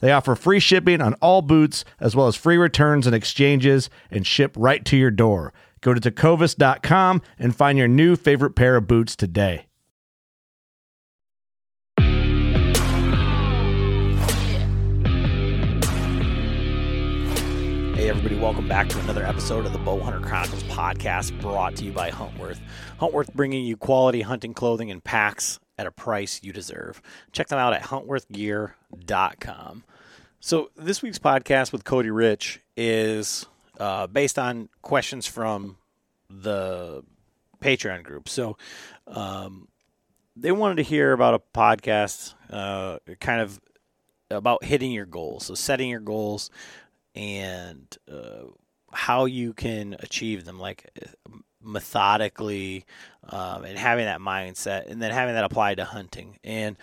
They offer free shipping on all boots, as well as free returns and exchanges, and ship right to your door. Go to tecovas.com and find your new favorite pair of boots today. Hey, everybody, welcome back to another episode of the Bowhunter Chronicles podcast brought to you by Huntworth. Huntworth bringing you quality hunting clothing and packs at a price you deserve. Check them out at huntworthgear.com. So, this week's podcast with Cody Rich is uh, based on questions from the Patreon group. So, um, they wanted to hear about a podcast uh, kind of about hitting your goals. So, setting your goals and uh, how you can achieve them, like methodically, um, and having that mindset, and then having that applied to hunting. And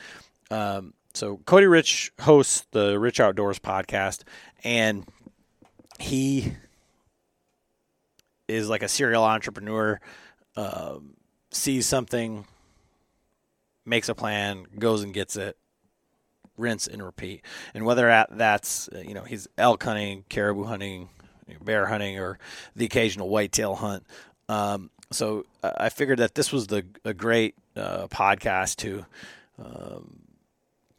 um, so, Cody Rich hosts the Rich Outdoors podcast, and he is like a serial entrepreneur. Um, sees something, makes a plan, goes and gets it, rinse and repeat. And whether that's you know he's elk hunting, caribou hunting, bear hunting, or the occasional whitetail hunt. Um, so I figured that this was the a great uh, podcast to um,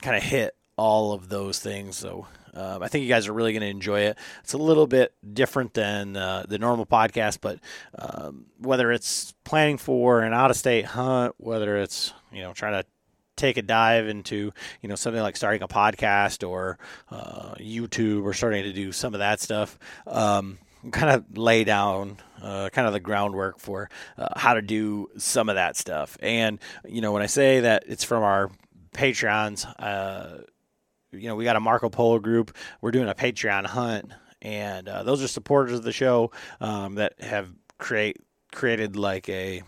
kind of hit all of those things. So um, I think you guys are really going to enjoy it. It's a little bit different than uh, the normal podcast, but um, whether it's planning for an out of state hunt, whether it's you know trying to take a dive into you know something like starting a podcast or uh, YouTube or starting to do some of that stuff. Um, kind of lay down uh, kind of the groundwork for uh, how to do some of that stuff. And you know when I say that it's from our Patreons, uh, you know we got a Marco Polo group. We're doing a Patreon hunt, and uh, those are supporters of the show um, that have create created like a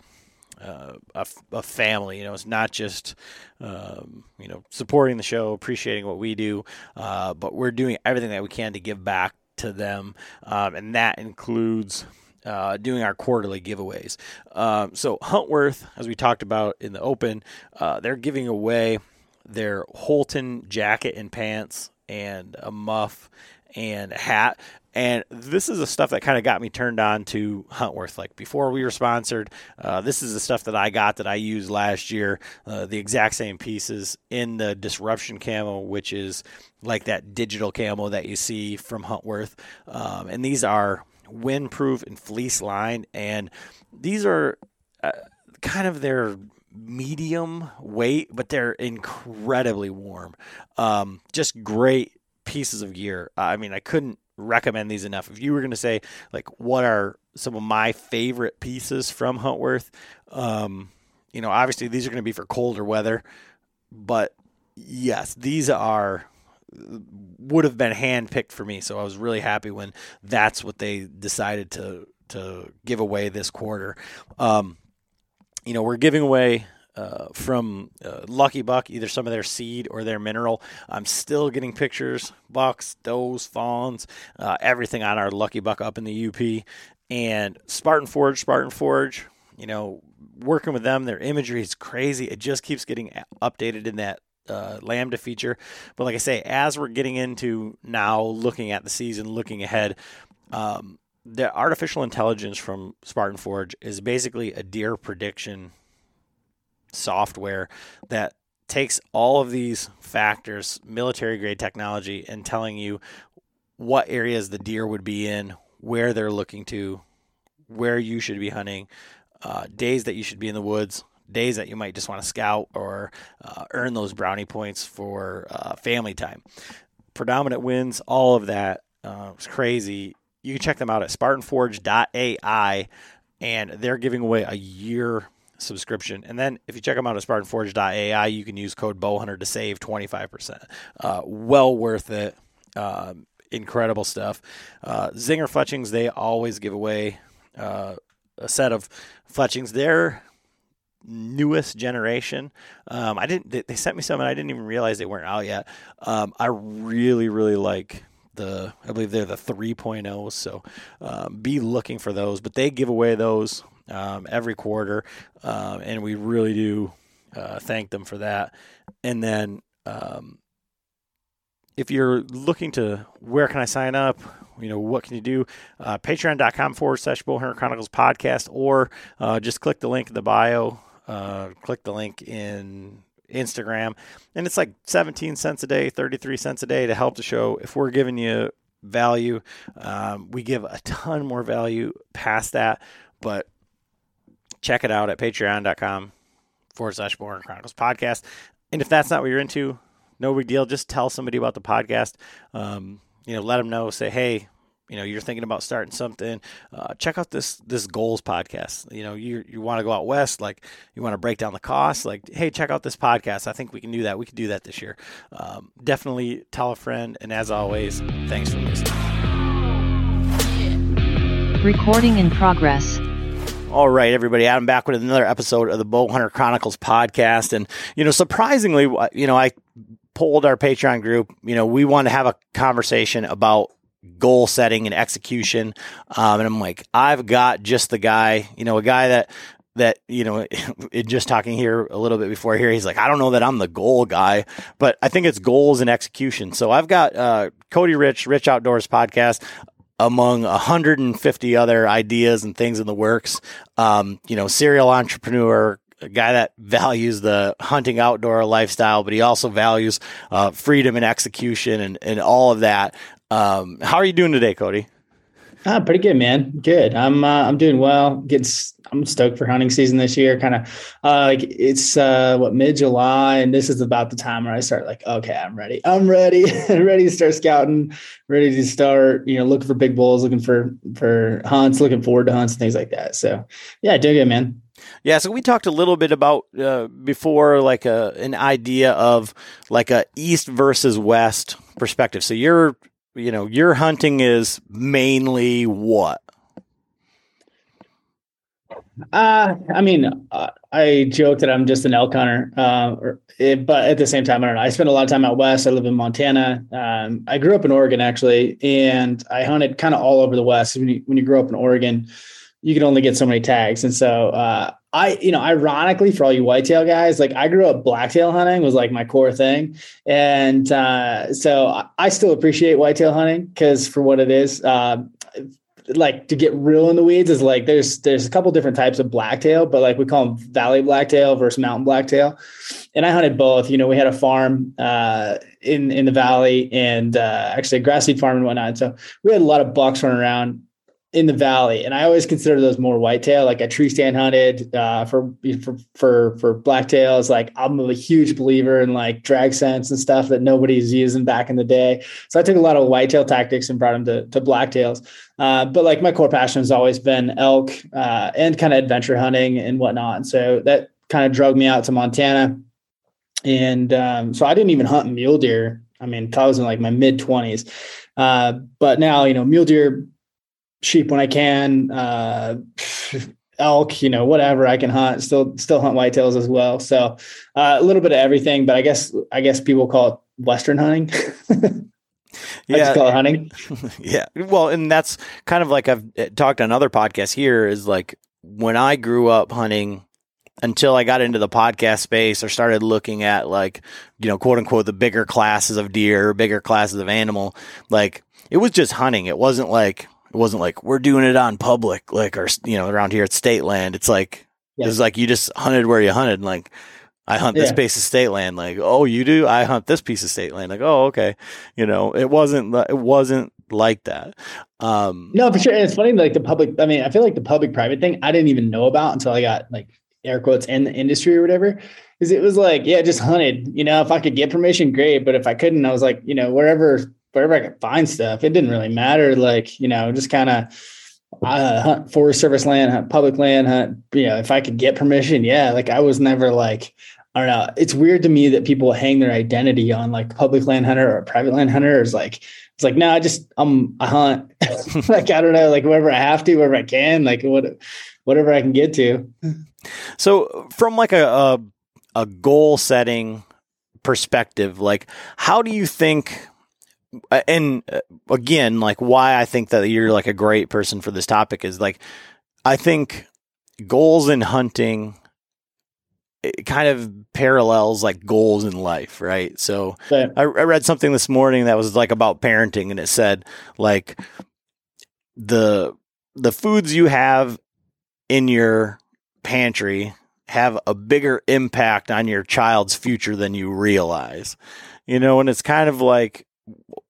uh, a, a, family. You know, it's not just um, you know supporting the show, appreciating what we do, uh, but we're doing everything that we can to give back to them, um, and that includes. Uh, doing our quarterly giveaways. Um, so, Huntworth, as we talked about in the open, uh, they're giving away their Holton jacket and pants and a muff and hat. And this is the stuff that kind of got me turned on to Huntworth. Like before we were sponsored, uh, this is the stuff that I got that I used last year. Uh, the exact same pieces in the Disruption camo, which is like that digital camo that you see from Huntworth. Um, and these are windproof and fleece lined. And these are uh, kind of their medium weight, but they're incredibly warm. Um, just great pieces of gear. I mean, I couldn't recommend these enough. If you were going to say like what are some of my favorite pieces from Huntworth, um, you know, obviously these are going to be for colder weather, but yes, these are would have been handpicked for me. So I was really happy when that's what they decided to to give away this quarter. Um, you know, we're giving away uh, from uh, Lucky Buck, either some of their seed or their mineral. I'm still getting pictures, bucks, does, fawns, uh, everything on our Lucky Buck up in the UP. And Spartan Forge, Spartan Forge, you know, working with them, their imagery is crazy. It just keeps getting updated in that uh, Lambda feature. But like I say, as we're getting into now looking at the season, looking ahead, um, the artificial intelligence from Spartan Forge is basically a deer prediction software that takes all of these factors, military grade technology, and telling you what areas the deer would be in, where they're looking to, where you should be hunting, uh, days that you should be in the woods, days that you might just want to scout or uh, earn those brownie points for uh, family time. Predominant winds, all of that. Uh, it's crazy. You can check them out at SpartanForge.ai, and they're giving away a year subscription. And then if you check them out at SpartanForge.ai, you can use code Bowhunter to save 25%. Uh, well worth it. Um, incredible stuff. Uh, Zinger fletchings, they always give away uh, a set of fletchings. They're newest generation. Um, I didn't. They sent me some, and I didn't even realize they weren't out yet. Um, I really, really like the. I believe they're the 3.0. So um, be looking for those. But they give away those um, every quarter, um, and we really do uh, thank them for that. And then. Um, if you're looking to where can I sign up, you know, what can you do? Uh, Patreon.com forward slash Bowhunter Chronicles podcast, or uh, just click the link in the bio uh, click the link in Instagram, and it's like 17 cents a day, 33 cents a day to help the show. If we're giving you value, um, we give a ton more value past that, but check it out at patreon.com forward slash Bowhunter Chronicles podcast. And if that's not what you're into, no big deal. Just tell somebody about the podcast. Um, you know, let them know. Say, hey, you know you're thinking about starting something uh, check out this this goals podcast you know you you want to go out west like you want to break down the costs like hey check out this podcast i think we can do that we can do that this year um, definitely tell a friend and as always thanks for listening recording in progress all right, everybody. I'm back with another episode of the Bowhunter Chronicles podcast. And, you know, surprisingly, you know, I polled our Patreon group. You know, we want to have a conversation about goal setting and execution. Um, and I'm like, I've got just the guy, you know, a guy that that you know just talking here a little bit before here he's like i don't know that i'm the goal guy but i think it's goals and execution so i've got uh, cody rich rich outdoors podcast among 150 other ideas and things in the works um, you know serial entrepreneur a guy that values the hunting outdoor lifestyle, but he also values uh, freedom and execution and, and all of that. Um, how are you doing today, Cody? Ah, pretty good, man. Good. I'm uh, I'm doing well. Getting I'm stoked for hunting season this year. Kind of uh, like it's uh, what mid July, and this is about the time where I start like, okay, I'm ready. I'm ready. ready to start scouting. Ready to start, you know, looking for big bulls, looking for for hunts, looking forward to hunts and things like that. So yeah, doing good, man. Yeah, so we talked a little bit about uh, before, like a an idea of like a east versus west perspective. So you're you know, your hunting is mainly what? Uh, I mean, uh, I joke that I'm just an elk hunter, uh, or, it, but at the same time, I don't know. I spend a lot of time out west. I live in Montana. Um, I grew up in Oregon actually, and I hunted kind of all over the west. When you, when you grow up in Oregon, you can only get so many tags, and so uh, I, you know, ironically for all you whitetail guys, like I grew up blacktail hunting was like my core thing. And uh, so I still appreciate whitetail hunting because for what it is, uh, like to get real in the weeds is like there's there's a couple different types of blacktail, but like we call them valley blacktail versus mountain blacktail. And I hunted both. You know, we had a farm uh, in in the valley and uh, actually a grass seed farm and whatnot. So we had a lot of bucks running around in the valley, and I always consider those more whitetail. Like a tree stand hunted uh, for for for for blacktails. Like I'm a huge believer in like drag scents and stuff that nobody's using back in the day. So I took a lot of whitetail tactics and brought them to to blacktails. Uh, but like my core passion has always been elk uh, and kind of adventure hunting and whatnot. And so that kind of drug me out to Montana. And um, so I didn't even hunt mule deer. I mean, I was in like my mid twenties. Uh, but now, you know, mule deer sheep when I can. Uh, elk, you know, whatever I can hunt, still still hunt whitetails as well. So uh, a little bit of everything, but I guess I guess people call it Western hunting. yeah, call it hunting. yeah. Well, and that's kind of like I've eh, talked on other podcasts here is like when I grew up hunting until I got into the podcast space or started looking at like, you know, quote unquote, the bigger classes of deer, bigger classes of animal, like it was just hunting. It wasn't like, it wasn't like we're doing it on public, like, or, you know, around here at state land. It's like, yeah. it's like you just hunted where you hunted. And like, I hunt this yeah. piece of state land. Like, oh, you do? I hunt this piece of state land. Like, oh, okay. You know, it wasn't, it wasn't like that. Um, no, for sure. And it's funny, like the public, I mean, I feel like the public private thing I didn't even know about until I got like air quotes in the industry or whatever. is it was like, yeah, just hunted, you know, if I could get permission, great. But if I couldn't, I was like, you know, wherever, wherever I could find stuff, it didn't really matter. Like, you know, just kind of uh, hunt Forest Service land, hunt public land, hunt, you know, if I could get permission, yeah. Like I was never like, I don't know. It's weird to me that people hang their identity on like public land hunter or private land hunter. Is like it's like no, I just I'm I hunt. like I don't know, like wherever I have to, wherever I can, like what whatever I can get to. So from like a, a, a goal setting perspective, like how do you think? And uh, again, like why I think that you're like a great person for this topic is like I think goals in hunting it kind of parallels like goals in life, right? So I, I, read something this morning that was like about parenting, and it said like the the foods you have in your pantry have a bigger impact on your child's future than you realize. You know, and it's kind of like,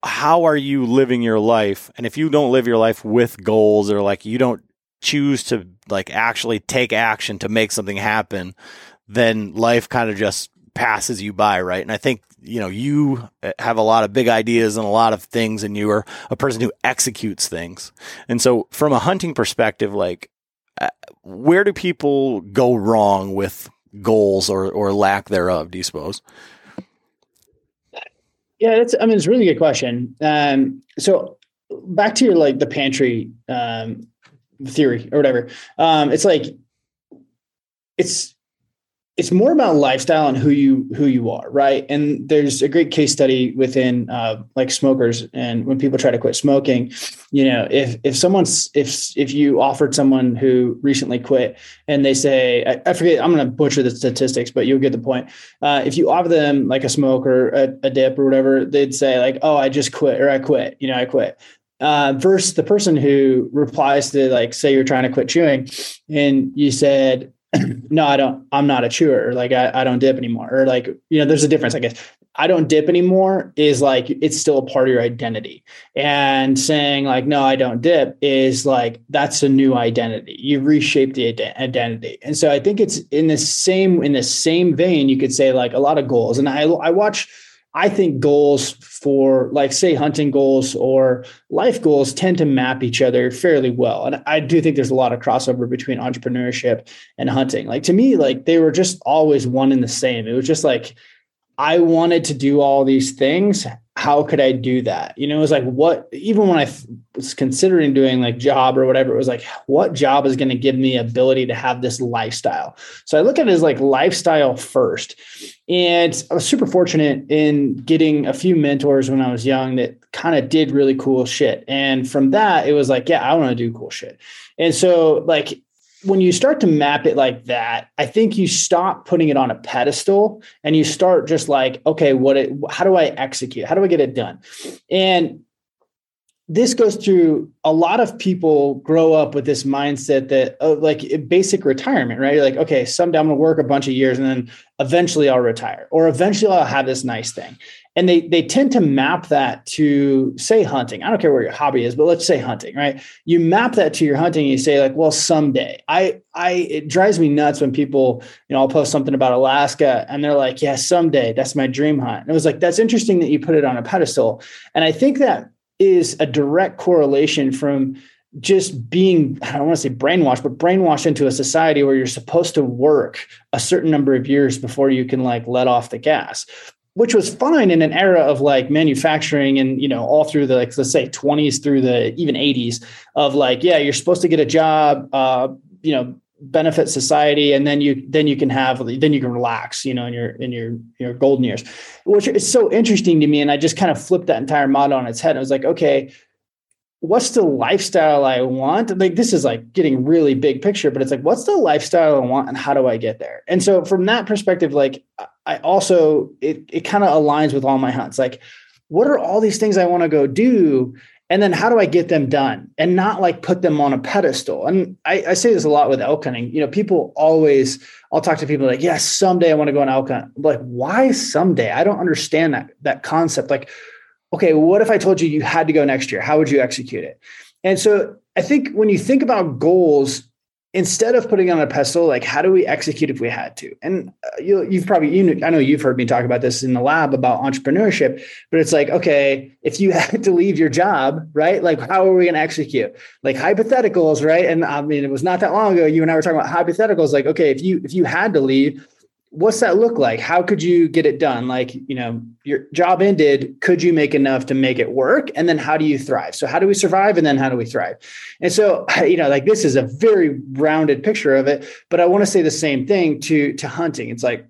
how are you living your life? And if you don't live your life with goals or like you don't choose to like actually take action to make something happen, then life kind of just passes you by, right? And I think, you know, you eh, have a lot of big ideas and a lot of things and you are a person who executes things. And so from a hunting perspective, like eh, where do people go wrong with goals or or lack thereof? Do you suppose? Yeah, that's. I mean, it's a really good question. Um, so back to your like the pantry um, theory or whatever. Um, it's like it's it's more about lifestyle and who you who you are right? And there's a great case study within uh, like smokers and when people try to quit smoking you know if if someone's if if you offered someone who recently quit and they say i, I forget i'm going to butcher the statistics but you'll get the point. Uh, if you offer them like a smoke or a, a dip or whatever they'd say like oh i just quit or i quit you know i quit. Uh, versus the person who replies to like say you're trying to quit chewing and you said no, I don't, I'm not a chewer. Like I, I don't dip anymore. Or like, you know, there's a difference, I guess. I don't dip anymore is like it's still a part of your identity. And saying like, no, I don't dip is like that's a new identity. You've reshaped the identity. And so I think it's in the same in the same vein, you could say like a lot of goals. And I I watch I think goals for like say hunting goals or life goals tend to map each other fairly well. And I do think there's a lot of crossover between entrepreneurship and hunting. Like to me, like they were just always one and the same. It was just like I wanted to do all these things how could I do that? You know, it was like, what, even when I was considering doing like job or whatever, it was like, what job is going to give me ability to have this lifestyle? So I look at it as like lifestyle first. And I was super fortunate in getting a few mentors when I was young that kind of did really cool shit. And from that, it was like, yeah, I want to do cool shit. And so, like, when you start to map it like that, I think you stop putting it on a pedestal and you start just like, okay, what it, how do I execute? How do I get it done? And this goes through a lot of people grow up with this mindset that uh, like basic retirement, right? You're like, okay, someday I'm going to work a bunch of years and then eventually I'll retire or eventually I'll have this nice thing and they they tend to map that to say hunting. I don't care where your hobby is but let's say hunting right? You map that to your hunting and you say like well someday. I i it drives me nuts when people you know i'll post something about alaska and they're like yeah someday that's my dream hunt. And it was like that's interesting that you put it on a pedestal. And i think that is a direct correlation from just being i don't want to say brainwashed but brainwashed into a society where you're supposed to work a certain number of years before you can like let off the gas which was fine in an era of like manufacturing and you know all through the like let's say 20s through the even 80s of like yeah you're supposed to get a job uh, you know benefit society and then you then you can have then you can relax you know in your in your your golden years which is so interesting to me and i just kind of flipped that entire model on its head. I was like okay what's the lifestyle i want like this is like getting really big picture but it's like what's the lifestyle i want and how do i get there and so from that perspective like i also it it kind of aligns with all my hunts like what are all these things i want to go do and then how do I get them done and not like put them on a pedestal? And I, I, say this a lot with elk hunting. You know, people always, I'll talk to people like, yes, someday I want to go on elk hunt. I'm like, why someday? I don't understand that that concept. Like, okay, what if I told you you had to go next year? How would you execute it? And so I think when you think about goals, instead of putting on a pedestal, like how do we execute if we had to? And uh, you, you've probably, you know, I know you've heard me talk about this in the lab about entrepreneurship, but it's like, okay, if you had to leave your job, right? Like, how are we going to execute? Like hypotheticals, right? And I mean, it was not that long ago. You and I were talking about hypotheticals. Like, okay, if you if you had to leave, what's that look like? How could you get it done? Like, you know, your job ended. Could you make enough to make it work? And then how do you thrive? So, how do we survive? And then how do we thrive? And so, you know, like this is a very rounded picture of it. But I want to say the same thing to to hunting. It's like,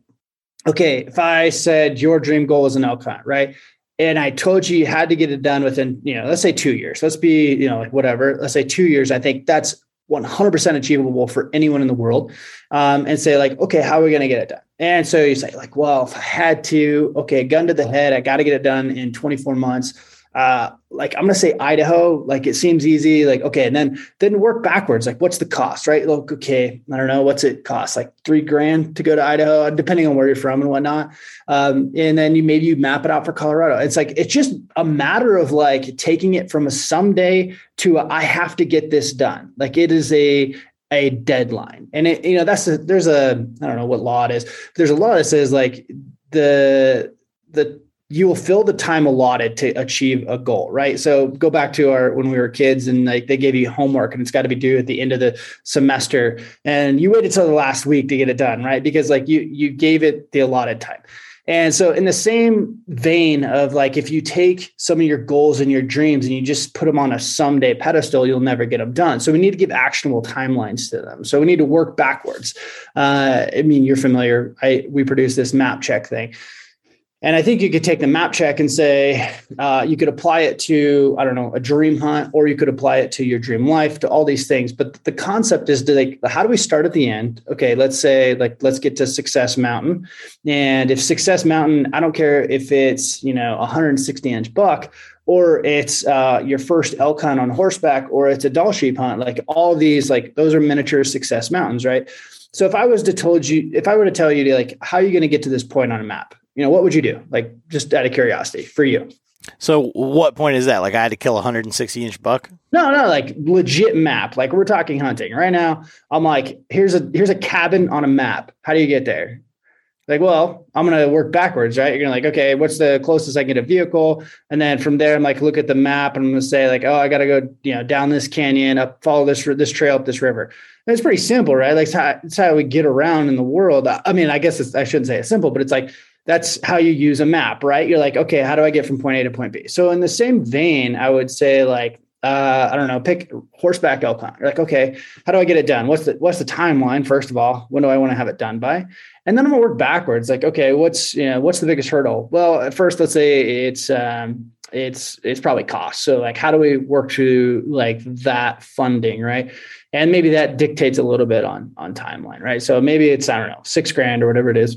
okay, if I said your dream goal is an elk hunt, right? And I told you you had to get it done within, you know, let's say two years. Let's be, you know, like whatever. Let's say two years. I think that's 100% achievable for anyone in the world um, and say like okay how are we going to get it done and so you say like well if i had to okay gun to the head i got to get it done in 24 months uh, like I'm gonna say Idaho, like it seems easy, like okay, and then then work backwards. Like, what's the cost, right? Look, okay, I don't know, what's it cost? Like three grand to go to Idaho, depending on where you're from and whatnot. Um, and then you maybe you map it out for Colorado. It's like it's just a matter of like taking it from a someday to a, I have to get this done. Like it is a a deadline, and it you know that's a, there's a I don't know what law it is. There's a law that says like the the you will fill the time allotted to achieve a goal, right? So go back to our when we were kids and like they gave you homework and it's got to be due at the end of the semester and you waited till the last week to get it done, right? Because like you you gave it the allotted time. And so in the same vein of like if you take some of your goals and your dreams and you just put them on a someday pedestal, you'll never get them done. So we need to give actionable timelines to them. So we need to work backwards. Uh, I mean, you're familiar. I we produce this map check thing. And I think you could take the map check and say, uh, you could apply it to, I don't know, a dream hunt, or you could apply it to your dream life, to all these things. But the concept is like, how do we start at the end? Okay, let's say, like, let's get to Success Mountain. And if Success Mountain, I don't care if it's, you know, 160 inch buck, or it's uh, your first elk hunt on horseback, or it's a Dall sheep hunt, like all these, like, those are miniature Success Mountains, right? So if I was to told you, if I were to tell you, like, how are you going to get to this point on a map? You know, what would you do? Like just out of curiosity for you. So what point is that? Like I had to kill a 160 inch buck? No, no, like legit map. Like we're talking hunting right now. I'm like, here's a here's a cabin on a map. How do you get there? Like, well, I'm gonna work backwards, right? You're gonna like, okay, what's the closest I can get a vehicle? And then from there, I'm like, look at the map, and I'm gonna say like, oh, I gotta go, you know, down this canyon, up, follow this this trail up this river. And it's pretty simple, right? Like, it's how, it's how we get around in the world. I mean, I guess I shouldn't say it's simple, but it's like that's how you use a map, right? You're like, okay, how do I get from point A to point B? So in the same vein, I would say like, uh, I don't know, pick horseback elk hunt. You're like, okay, how do I get it done? What's the what's the timeline? First of all, when do I want to have it done by? And then I'm gonna work backwards. Like, okay, what's you know, what's the biggest hurdle? Well, at first, let's say it's um, it's it's probably cost. So like, how do we work through like that funding, right? And maybe that dictates a little bit on on timeline, right? So maybe it's I don't know, six grand or whatever it is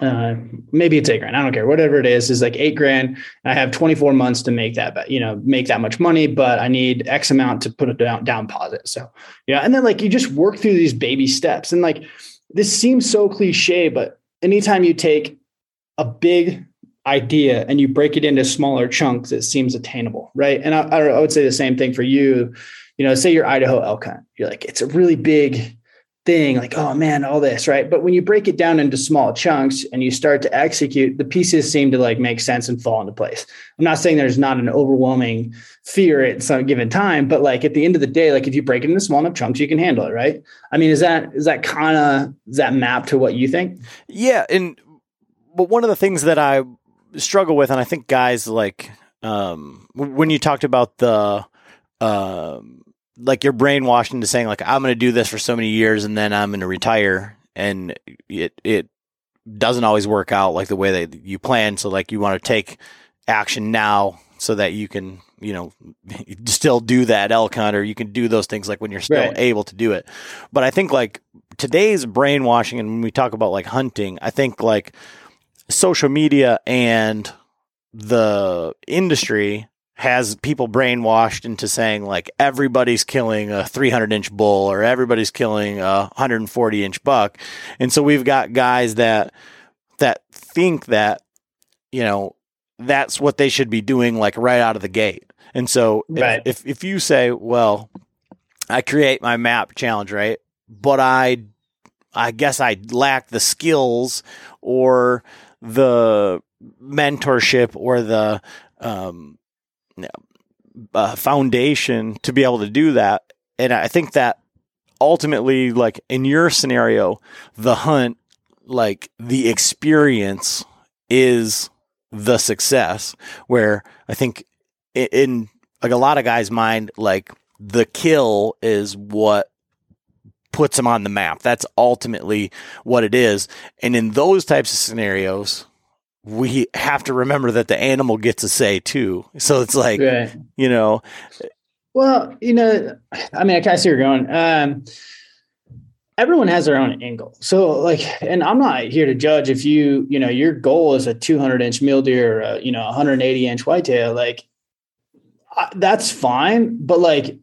uh, maybe it's eight grand. I don't care. Whatever it is, is like eight grand. I have 24 months to make that, but you know, make that much money, but I need X amount to put a down, down deposit. So, yeah. And then like you just work through these baby steps. And like this seems so cliche, but anytime you take a big idea and you break it into smaller chunks, it seems attainable. Right. And I, I would say the same thing for you. You know, say you're Idaho elk hunt. You're like, it's a really big, thing like oh man all this right? But when you break it down into small chunks and you start to execute the pieces seem to like make sense and fall into place. I'm not saying there's not an overwhelming fear at some given time but like at the end of the day like if you break it into small enough chunks you can handle it right? I mean is that is that kind of that map to what you think? Yeah and but one of the things that i struggle with and i think guys like um when you talked about the um like you're brainwashed into saying like I'm going to do this for so many years and then I'm going to retire and it it doesn't always work out like the way that you plan so like you want to take action now so that you can you know still do that elk hunt or you can do those things like when you're still Right. able to do it but i think like today's brainwashing and when we talk about like hunting i think like social media and the industry has people brainwashed into saying like everybody's killing a 300 inch bull or everybody's killing a 140 inch buck. And so we've got guys that that think that you know that's what they should be doing like right out of the gate. And so if- Right. if, if you say well i create my map challenge right? But i i guess i lack the skills or the mentorship or the um uh, foundation to be able to do that. And I think that ultimately, like in your scenario, the hunt, like the experience is the success. Where I think i- in like a lot of guys' mind, like the kill is what puts them on the map. That's ultimately what it is. And in those types of scenarios, we have to remember that the animal gets a say too. So it's like, Right. you know, Well, you know, I mean, I kind of see where you're going. Um, everyone has their own angle. So, like, and I'm not here to judge if you, you know, your goal is a 200 inch mule deer, or a, you know, 180 inch whitetail. Like, I, that's fine, but like,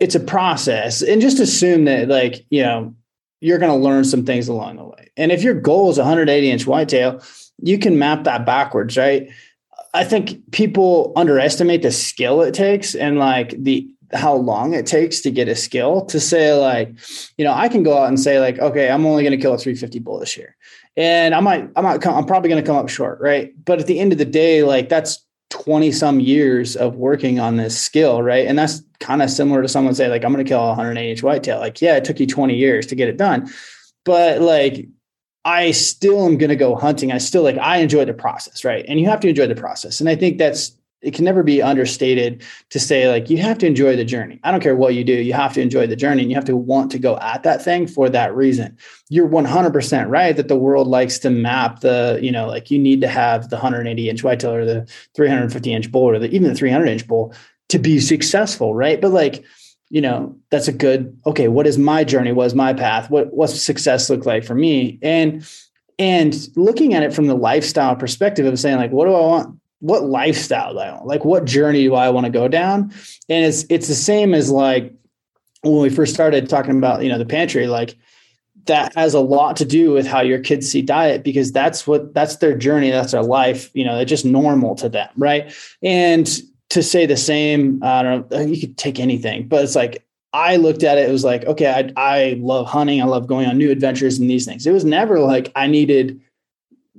it's a process, and just assume that, like, you know, you're going to learn some things along the way. And if your goal is 180 inch whitetail, you can map that backwards, right? I think people underestimate the skill it takes and like the how long it takes to get a skill to say like, you know, I can go out and say like, okay, I'm only going to kill a 350 bull this year, and I might, I might come, I'm probably going to come up short, right? But at the end of the day, like that's 20 some years of working on this skill, right? And that's kind of similar to someone say like, I'm going to kill a 180 inch whitetail. Like, yeah, it took you 20 years to get it done, but like I still am going to go hunting. I still like, I enjoy the process, right? And you have to enjoy the process. And I think that's, it can never be understated to say like, you have to enjoy the journey. I don't care what you do. You have to enjoy the journey and you have to want to go at that thing for that reason. You're 100% right that the world likes to map the, you know, like you need to have the 180 inch whitetail or the 350 inch bull or the, even the 300 inch bull to be successful, right? But like, you know, that's a good, okay, what is my journey? What is my path? What what's success look like for me? And and looking at it from the lifestyle perspective of saying, like, what do I want? What lifestyle do I want? Like what journey do I want to go down? And it's it's the same as like when we first started talking about, you know, the pantry, like that has a lot to do with how your kids see diet because that's what that's their journey, that's their life, you know, it's just normal to them, right? And to say the same, I don't know, you could take anything, but it's like I looked at it, it was like, okay, I, I love hunting, I love going on new adventures and these things. It was never like I needed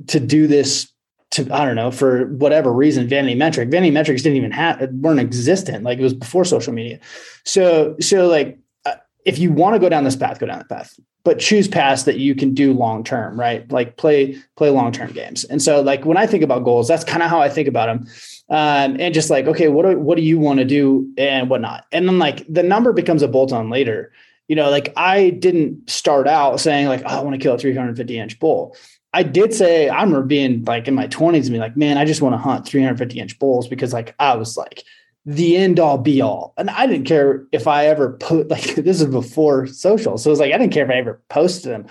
to do this to, I don't know, for whatever reason, vanity metric. Vanity metrics didn't even have weren't existent. Like it was before social media. So, so like uh, if you want to go down this path, go down that path. But choose paths that you can do long term, right? Like play play long term games. And so, like when I think about goals, that's kind of how I think about them um, and just like, okay, what do what do you want to do and whatnot? And then like the number becomes a bolt on later. You know, like I didn't start out saying like, oh, I want to kill a 350 inch bull. I did say I remember being like in my 20s and be like, man, I just want to hunt 350 inch bulls because like I was like the end all be all. And I didn't care if I ever put like this is before social. So it was like I didn't care if I ever posted them.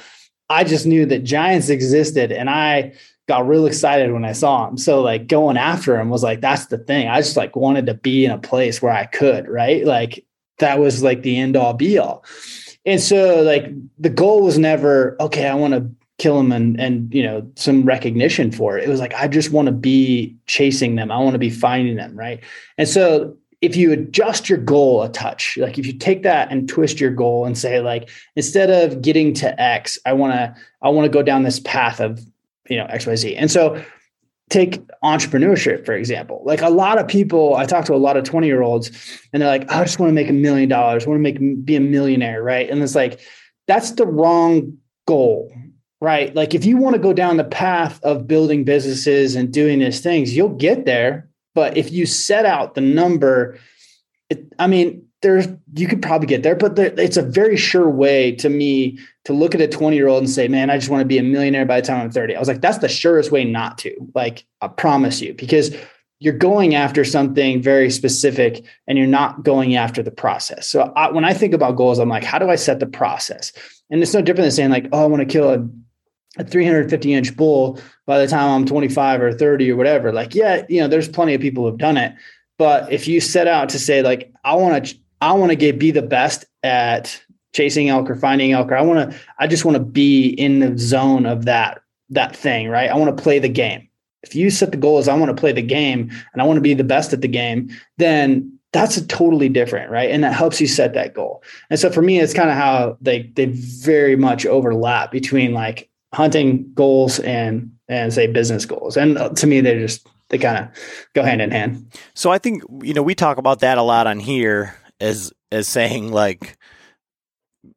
I just knew that giants existed and I got real excited when I saw him. So like going after him was like that's the thing. I just like wanted to be in a place where I could, right? Like that was like the end all be all. And so like the goal was never okay, I want to kill him and and you know some recognition for it. It was like I just want to be chasing them. I want to be finding them, right? And so if you adjust your goal a touch, like if you take that and twist your goal and say like instead of getting to X, I want to I want to go down this path of you know xyz and so take entrepreneurship for example. Like a lot of people i talk to a lot of 20 year olds and they're like i just want to make a million dollars want to make be a millionaire right? And it's like that's the wrong goal right? Like if you want to go down the path of building businesses and doing these things you'll get there. But if you set out the number it, i mean there's you could probably get there, but there, it's a very sure way to me to look at a 20 year old and say, man, I just want to be a millionaire by the time I'm 30. I was like, that's the surest way not to. Like, I promise you, because you're going after something very specific and you're not going after the process. So I, when I think about goals, I'm like, how do I set the process? And it's no different than saying like, oh, I want to kill a, a 350 inch bull by the time I'm 25 or 30 or whatever. Like, yeah, you know, there's plenty of people who've done it. But if you set out to say like, I want to, I want to get be the best at chasing elk or finding elk, or I want to, I just want to be in the zone of that that thing, right? I want to play the game if you set the goal as I want to play the game and I want to be the best at the game, then that's a totally different, right? And that helps you set that goal. And so for me, it's kind of how they they very much overlap between like hunting goals and and say business goals. And uh, to me, they just they kind of go hand in hand. So I think you know we talk about that a lot on here as as saying like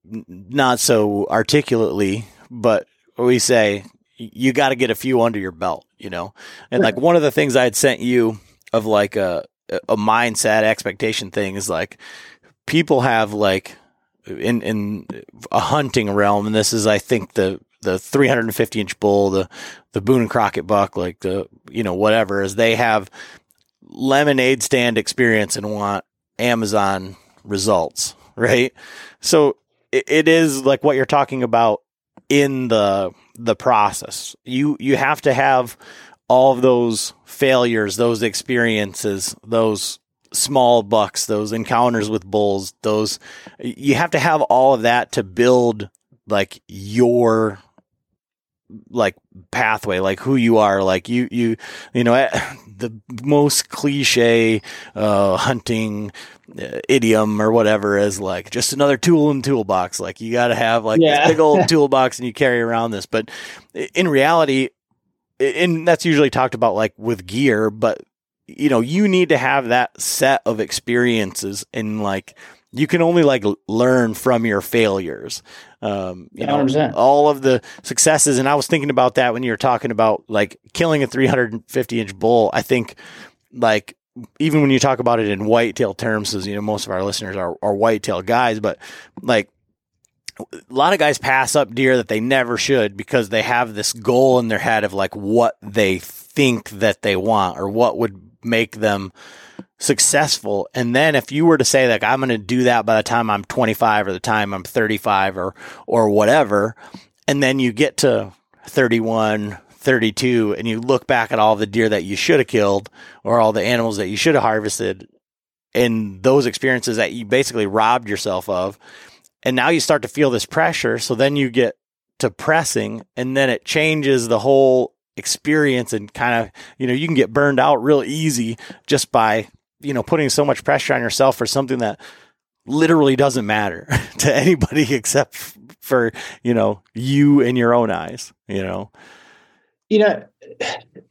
not so articulately, but we say you got to get a few under your belt, you know? And like one of the things I had sent you of like a, a mindset expectation thing is like people have like in, in a hunting realm. And this is, I think the, the 350 inch bull, the, the Boone and Crockett buck, like the, you know, whatever is they have lemonade stand experience and want Amazon results, right? So it, it is like what you're talking about in the the process. You you have to have all of those failures, those experiences, those small bucks, those encounters with bulls, those you have to have all of that to build like your like pathway, like who you are, like you, you, you know, eh, the most cliche, uh, hunting uh, idiom or whatever is like just another tool in the toolbox. Like you got to have like yeah. this big old toolbox and you carry around this. But in reality, and that's usually talked about like with gear, but you know, you need to have that set of experiences and like, you can only like learn from your failures. Um, you know, 100%. all of the successes. And I was thinking about that when you were talking about like killing a 350 inch bull. I think like even when you talk about it in whitetail terms, as you know, most of our listeners are, are whitetail guys, but like a lot of guys pass up deer that they never should because they have this goal in their head of like what they think that they want or what would make them successful. And then if you were to say like I'm going to do that by the time I'm 25 or the time I'm 35 or or whatever, and then you get to 31, 32 and you look back at all the deer that you should have killed or all the animals that you should have harvested and those experiences that you basically robbed yourself of. And now you start to feel this pressure. So then you get to pressing and then it changes the whole experience and kind of, you know, you can get burned out real easy just by you know, putting so much pressure on yourself for something that literally doesn't matter to anybody except for, you know, you in your own eyes, you know. You know,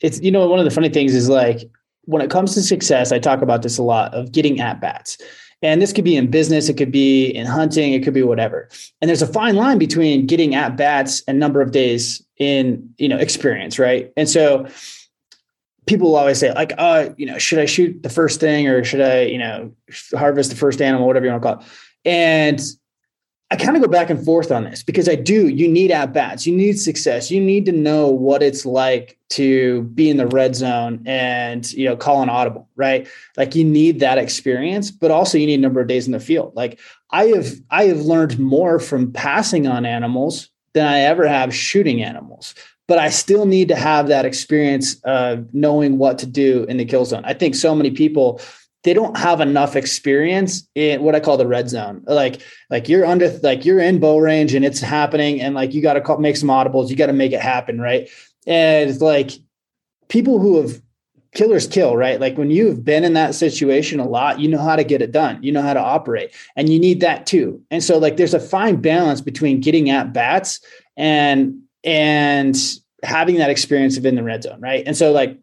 it's you know, one of the funny things is like when it comes to success, I talk about this a lot of getting at bats. And this could be in business, it could be in hunting, it could be whatever. And there's a fine line between getting at bats and number of days in, you know, experience, right? And so people always say like, uh, you know, should I shoot the first thing or should I, you know, harvest the first animal, whatever you want to call it. And I kind of go back and forth on this because I do, you need at bats, you need success, you need to know what it's like to be in the red zone and, you know, call an audible, right? Like you need that experience, but also you need a number of days in the field. Like I have, I have learned more from passing on animals than I ever have shooting animals but I still need to have that experience of knowing what to do in the kill zone. I think so many people they don't have enough experience in what I call the red zone. Like, like you're under, like you're in bow range and it's happening, and like you got to make some audibles, you got to make it happen, right? And it's like people who have killers kill, right? Like when you've been in that situation a lot, you know how to get it done, you know how to operate, and you need that too. And so, like, there's a fine balance between getting at bats and and having that experience of in the red zone, right? And so like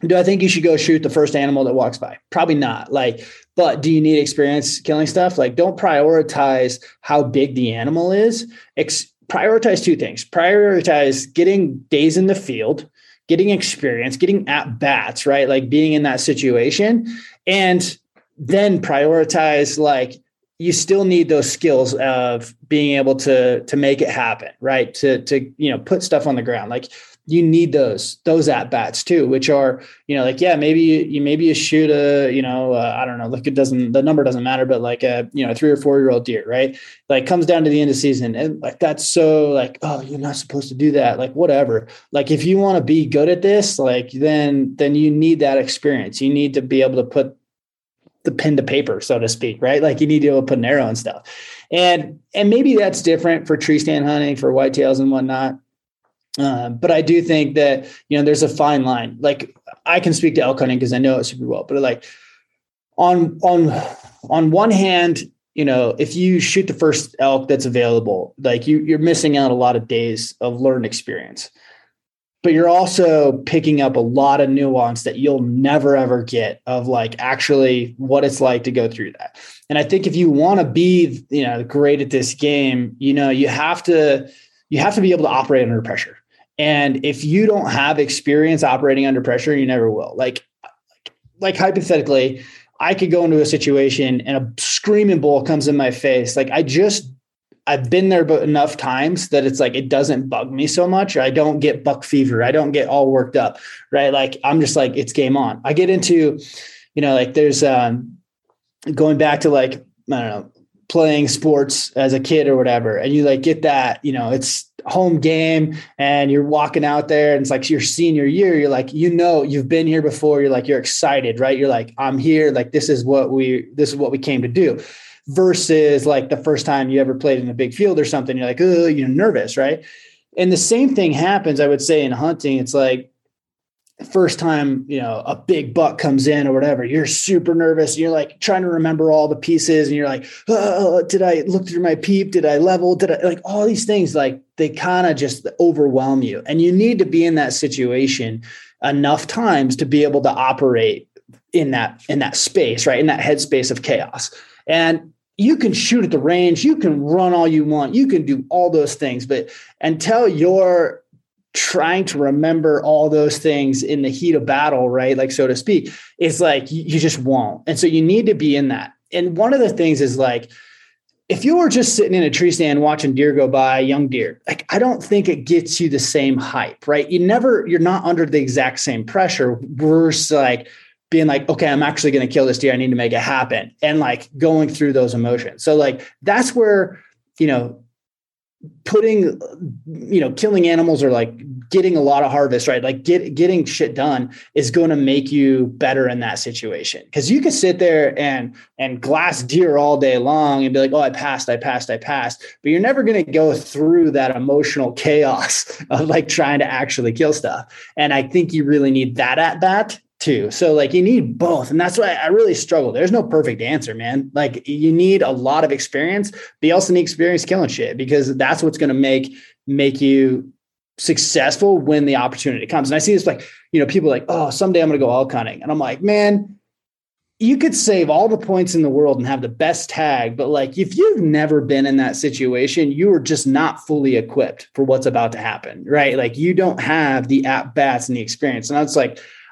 do I think you should go shoot the first animal that walks by? Probably not. Like, but do you need experience killing stuff? Like, don't prioritize how big the animal is. Ex- prioritize two things. Prioritize getting days in the field, getting experience, getting at bats, right? Like being in that situation. And then prioritize like you still need those skills of being able to to make it happen right to to you know put stuff on the ground like you need those those at bats too which are you know like yeah maybe you, maybe you shoot a you know uh, i don't know like it doesn't the number doesn't matter but like a you know three or four year old deer right like comes down to the end of season and like that's so like oh you're not supposed to do that like whatever like if you want to be good at this like then then you need that experience you need to be able to put the pen to paper, so to speak, right? Like you need to be able to put an arrow and stuff. And and maybe that's different for tree stand hunting, for whitetails and whatnot. Uh, but I do think that you know there's a fine line. Like I can speak to elk hunting because I know it super well. But like on on on one hand, you know, if you shoot the first elk that's available, like you you're missing out a lot of days of learned experience but you're also picking up a lot of nuance that you'll never ever get of like actually what it's like to go through that. And I think if you want to be, you know, great at this game, you know, you have to you have to be able to operate under pressure. And if you don't have experience operating under pressure, you never will. Like like hypothetically, I could go into a situation and a screaming bull comes in my face. Like I just I've been there but enough times that it's like it doesn't bug me so much. I don't get buck fever. I don't get all worked up, right? Like I'm just like it's game on. I get into, you know, like there's um going back to like I don't know playing sports as a kid or whatever, and you like get that, you know, it's home game and you're walking out there and it's like your senior year you're like you know you've been here before you're like you're excited right you're like i'm here like this is what we this is what we came to do versus like the first time you ever played in a big field or something. You're like, oh, you're nervous, right? And the same thing happens, I would say, in hunting. It's like first time, you know, a big buck comes in or whatever, you're super nervous. You're like trying to remember all the pieces, and you're like, oh, did I look through my peep? Did I level? Did I like all these things? Like they kind of just overwhelm you. And you need to be in that situation enough times to be able to operate in that in that space, right? In that headspace of chaos. And you can shoot at the range, you can run all you want, you can do all those things, but until you're trying to remember all those things in the heat of battle, right? Like, so to speak, it's like you just won't. And so you need to be in that. And one of the things is like, if you were just sitting in a tree stand watching deer go by, young deer, like I don't think it gets you the same hype, right? You never, you're not under the exact same pressure versus like being like, okay, I'm actually going to kill this deer. I need to make it happen. And like going through those emotions. So like that's where, you know, putting, you know, killing animals or like getting a lot of harvest, right? Like get, getting shit done is going to make you better in that situation. Cause you can sit there and, and glass deer all day long and be like, oh, I passed, I passed, I passed. But you're never going to go through that emotional chaos of like trying to actually kill stuff. And I think you really need that at bat too. So like you need both. And that's why I really struggle. There's no perfect answer, man. Like you need a lot of experience, but you also need experience killing shit because that's what's going to make make you successful when the opportunity comes. And I see this like, you know, people like, oh, someday I'm going to go elk hunting. And I'm like, man, you could save all the points in the world and have the best tag, but like if you've never been in that situation, you are just not fully equipped for what's about to happen, right? Like you don't have the at bats and the experience. And that's like,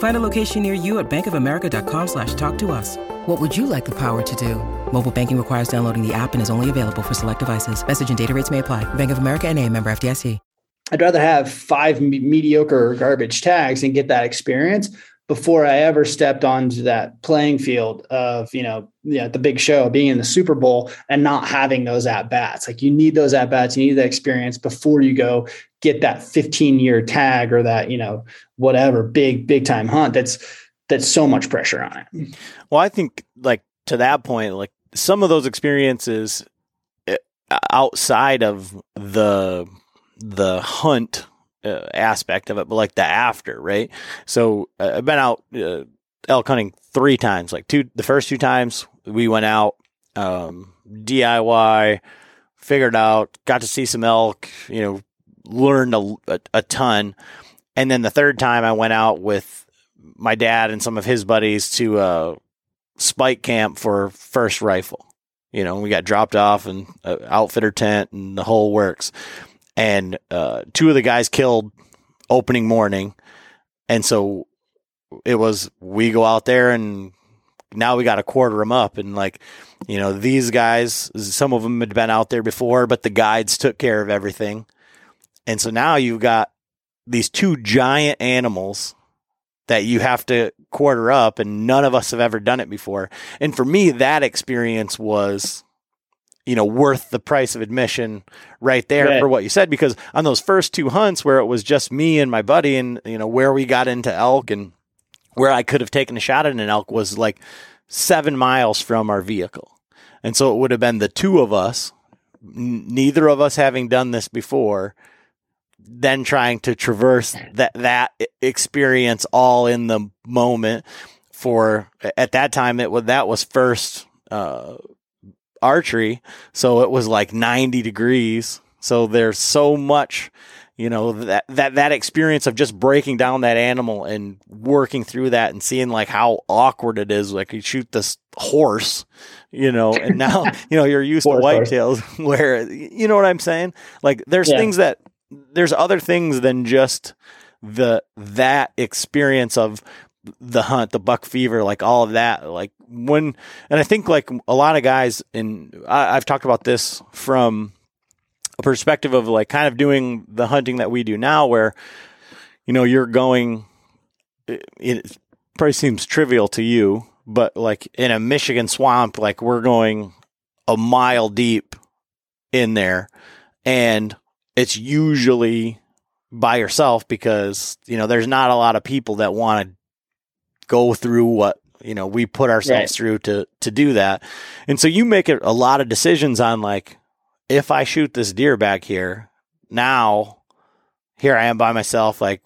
Find a location near you at bankofamerica.com slash talk to us. What would you like the power to do? Mobile banking requires downloading the app and is only available for select devices. Message and data rates may apply. Bank of America and a member FDIC. I'd rather have five me- mediocre garbage tags and get that experience before I ever stepped onto that playing field of, you know, yeah, the big show, being in the Super Bowl and not having those at bats. Like you need those at bats, you need that experience before you go get that 15 year tag or that, you know, whatever big, big time hunt. That's that's so much pressure on it. Well, I think like to that point, like some of those experiences eh, outside of the the hunt uh, aspect of it, but like the after, right? So uh, I've been out uh, elk hunting three times. Like two, the first two times we went out um, DIY, figured out, got to see some elk, you know, learned a, a, a ton And then the third time I went out with my dad and some of his buddies to uh, spike camp for first rifle. You know, we got dropped off and uh, outfitter tent and the whole works. And uh, two of the guys killed opening morning. And so it was, we go out there and now we got to quarter them up. And like, you know, these guys, some of them had been out there before, but the guides took care of everything. And so now you've got these two giant animals that you have to quarter up and none of us have ever done it before. And for me that experience was you know worth the price of admission right there right. for what you said because on those first two hunts where it was just me and my buddy and you know where we got into elk and where I could have taken a shot at an elk was like 7 miles from our vehicle. And so it would have been the two of us neither of us having done this before then trying to traverse that that experience all in the moment for at that time it was that was first uh, archery so it was like 90 degrees. So there's so much you know that that that experience of just breaking down that animal and working through that and seeing like how awkward it is like you shoot this horse you know and now you know you're used to whitetails where you know what i'm saying? Like there's yeah. things that there's other things than just the that experience of the hunt, the buck fever, like all of that. Like when, and I think like a lot of guys, and I, have talked about this from a perspective of like kind of doing the hunting that we do now, where you know you're going. It, it probably seems trivial to you, but like in a Michigan swamp, like we're going a mile deep in there, and it's usually by yourself because you know there's not a lot of people that want to go through what you know we put ourselves right. through to to do that and so you make a lot of decisions on like if i shoot this deer back here now here i am by myself like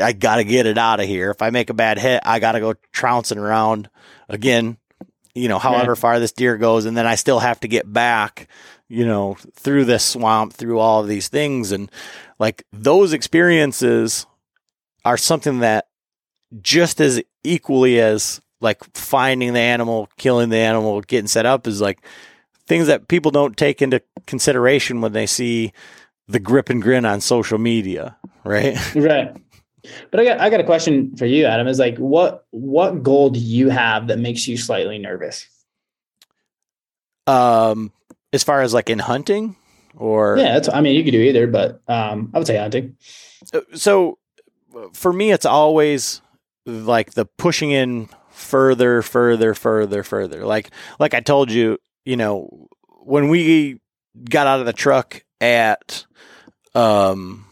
i gotta get it out of here if i make a bad hit i gotta go trouncing around again you know however right. far this deer goes and then i still have to get back you know, through this swamp, through all of these things. And like those experiences are something that just as equally as like finding the animal, killing the animal, getting set up is like things that people don't take into consideration when they see the grip and grin on social media, right? Right. But I got I got a question for you, Adam. Is like what what goal do you have that makes you slightly nervous? Um, as far as like in hunting or yeah that's i mean you could do either but um i would say hunting uh, so for me it's always like the pushing in further further further further like like i told you you know when we got out of the truck at um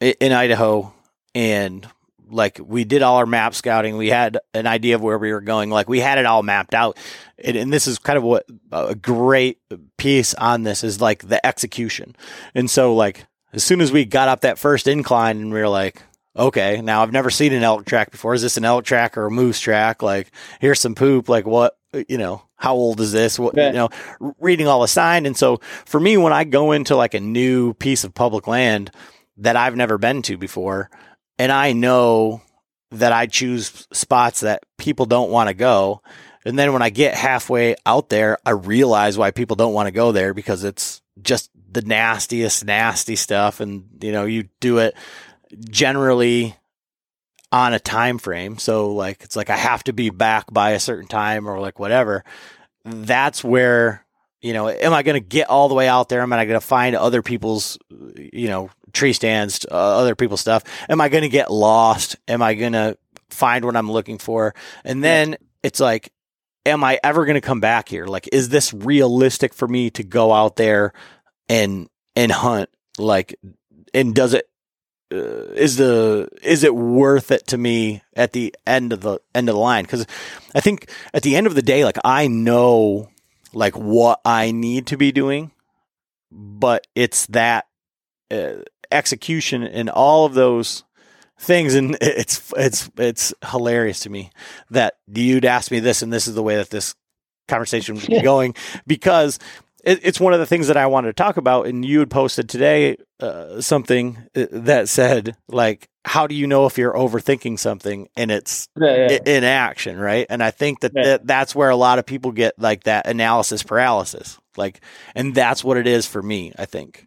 in idaho and like we did all our map scouting. We had an idea of where we were going. Like we had it all mapped out. And, and, this is kind of what a great piece on this is like the execution. And so like as soon as we got up that first incline and we were like, okay, now I've never seen an elk track before. Is this an elk track or a moose track? Like here's some poop. Like what, you know, how old is this? What, you know, reading all the sign. And so for me, when I go into like a new piece of public land that I've never been to before, and I know that I choose spots that people don't want to go. And then when I get halfway out there, I realize why people don't want to go there because it's just the nastiest, nasty stuff. And, you know, you do it generally on a time frame. So like, it's like I have to be back by a certain time or like whatever. That's where you know, am I going to get all the way out there? Am I going to find other people's, you know, tree stands, uh, other people's stuff? Am I going to get lost? Am I going to find what I'm looking for? And then yeah. it's like, am I ever going to come back here? Like, is this realistic for me to go out there and and hunt? Like, and does it uh, is the is it worth it to me at the end of the end of the line? Because I think at the end of the day, like I know like what I need to be doing, but it's that uh, execution and all of those things and it's it's it's hilarious to me that you'd ask me this and this is the way that this conversation would be going because it, it's one of the things that I wanted to talk about. And you had posted today uh, something uh, that said, like, how do you know if you're overthinking something and it's Yeah, yeah. in action, right? And I think that, Right. that that's where a lot of people get like that analysis paralysis, like, and that's what it is for me. I think.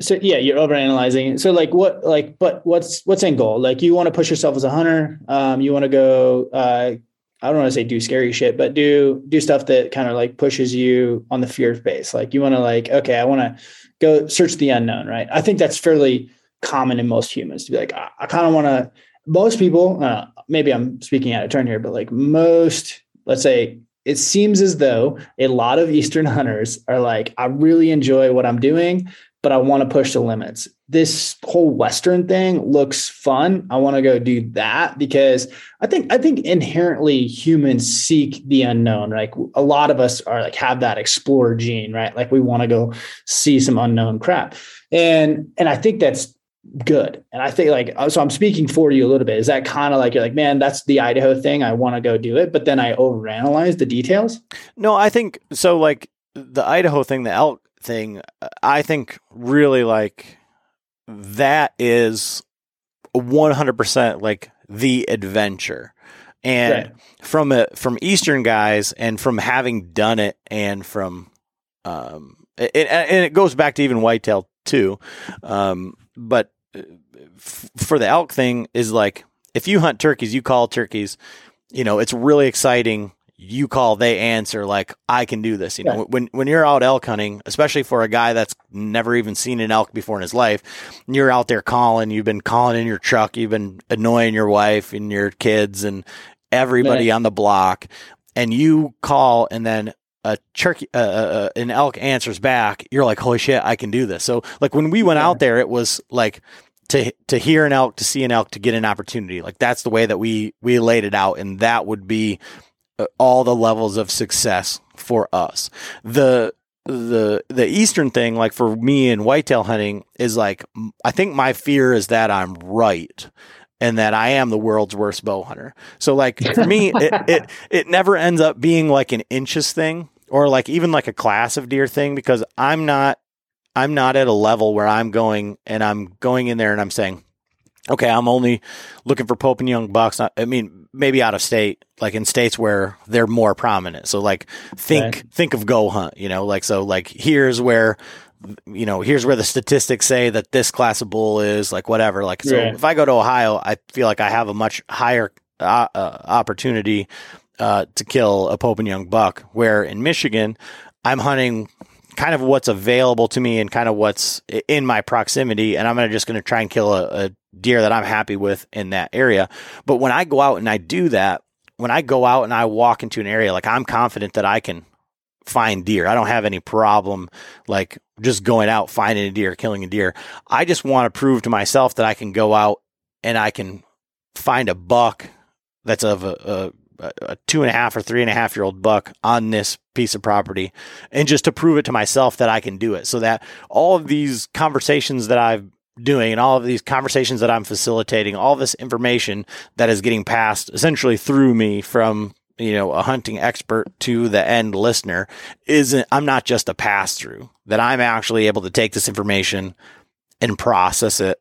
so yeah you're overanalyzing so like what like but what's what's end goal like you want to push yourself as a hunter um you want to go uh i don't want to say do scary shit but do do stuff that kind of like pushes you on the fear base like you want to like okay i want to go search the unknown right i think that's fairly common in most humans to be like i, I kind of want to most people uh, maybe i'm speaking out of turn here but like most let's say it seems as though a lot of eastern hunters are like i really enjoy what i'm doing but I want to push the limits. This whole Western thing looks fun. I want to go do that because I think I think inherently humans seek the unknown. Like a lot of us are like have that explorer gene, right? Like we want to go see some unknown crap. And and I think that's good. And I think like uh, so I'm speaking for you a little bit. Is that kind of like you're like, man, that's the Idaho thing. I want to go do it, but then I overanalyze the details. No, I think so. Like the Idaho thing, the elk thing, uh, I think really like that is 100% like the adventure. And Right. from a, from Eastern guys and from having done it and from, um, it, and it goes back to even whitetail too. Um, but uh, f- for the elk thing is like, if you hunt turkeys, you call turkeys, you know, it's really exciting you call, they answer like, I can do this. You know, Right. when, when you're out elk hunting, especially for a guy that's never even seen an elk before in his life, you're out there calling, you've been calling in your truck, you've been annoying your wife and your kids and everybody on the block and you call and then a turkey, uh, uh, an elk answers back. You're like, holy shit, I can do this. So like when we went out there, it was like, to to hear an elk, to see an elk, to get an opportunity. Like that's the way that we we laid it out, and that would be uh, Uh, all the levels of success for us. The the the eastern thing, like for me in whitetail hunting, is like I think my fear is that I'm right. And that I am the world's worst bow hunter. So like for me, it, it it never ends up being like an inches thing or like even like a class of deer thing because I'm not I'm not at a level where I'm going and I'm going in there and I'm saying, okay, I'm only looking for Pope and Young bucks. I mean, maybe out of state, like in states where they're more prominent. So like think Right. think of go hunt, you know, like so like here's where you know, here's where the statistics say that this class of bull is like whatever. Like so Right. if I go to Ohio, I feel like I have a much higher uh, uh, opportunity uh, to kill a Pope and Young buck. Where in Michigan, I'm hunting kind of what's available to me and kind of what's in my proximity, and I'm gonna just going to try and kill a, a deer that I'm happy with in that area. But when I go out and I do that, when I go out and I walk into an area, like I'm confident that I can find deer. I don't have any problem like just going out finding a deer, killing a deer. I just want to prove to myself that I can go out and I can find a buck that's of a, a, a two and a half or three and a half year old buck on this piece of property and just to prove it to myself that I can do it so that all of these conversations that I'm doing and all of these conversations that I'm facilitating, all this information that is getting passed essentially through me from you know a hunting expert to the end listener isn't I'm not just a pass through that I'm actually able to take this information and process it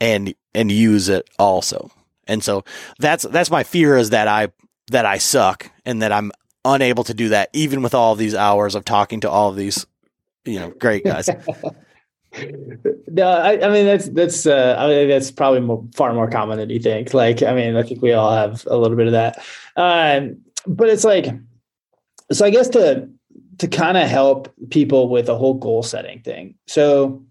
and and use it also. And so that's that's my fear is that I that I suck and that I'm unable to do that even with all of these hours of talking to all of these you know great guys. No, I, I mean that's that's uh, I mean that's probably more, far more common than you think. Like, I mean, I think we all have a little bit of that. Um, but it's like, so I guess to to kind of help people with the whole goal setting thing. So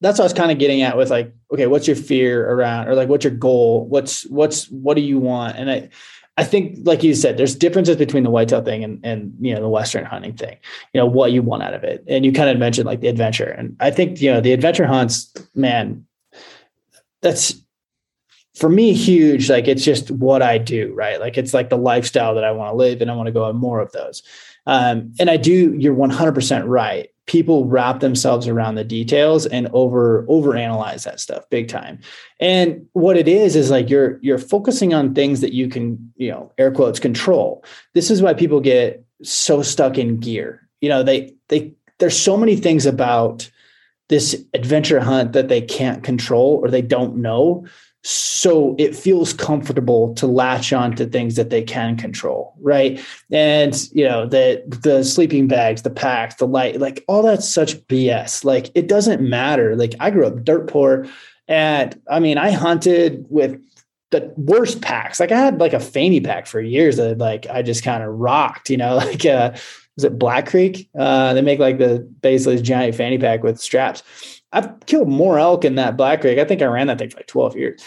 that's what I was kind of getting at with like, okay, what's your fear around, or like, what's your goal? What's what's what do you want? And I, I think, like you said, there's differences between the whitetail thing and and you know the western hunting thing. You know what you want out of it, and you kind of mentioned like the adventure, and I think you know the adventure hunts, man, that's for me huge. Like it's just what I do, right? Like it's like the lifestyle that I want to live, and I want to go on more of those. Um, and I do. You're 100 percent right. People wrap themselves around the details and over over analyze that stuff big time. And what it is is like you're you're focusing on things that you can, you know, air quotes control. This is why people get so stuck in gear you know, they they there's so many things about this adventure hunt that they can't control or they don't know. So it feels comfortable to latch on to things that they can control, right? And you know, the the sleeping bags, the packs, the light, like all that's such BS. Like it doesn't matter. Like I grew up dirt poor, and I mean, I hunted with the worst packs. Like I had like a fanny pack for years that like I just kind of rocked, you know, like uh was it Black Creek? Uh they make like the basically giant fanny pack with straps. I've killed more elk in that Black Creek. I think I ran that thing for like 12 years.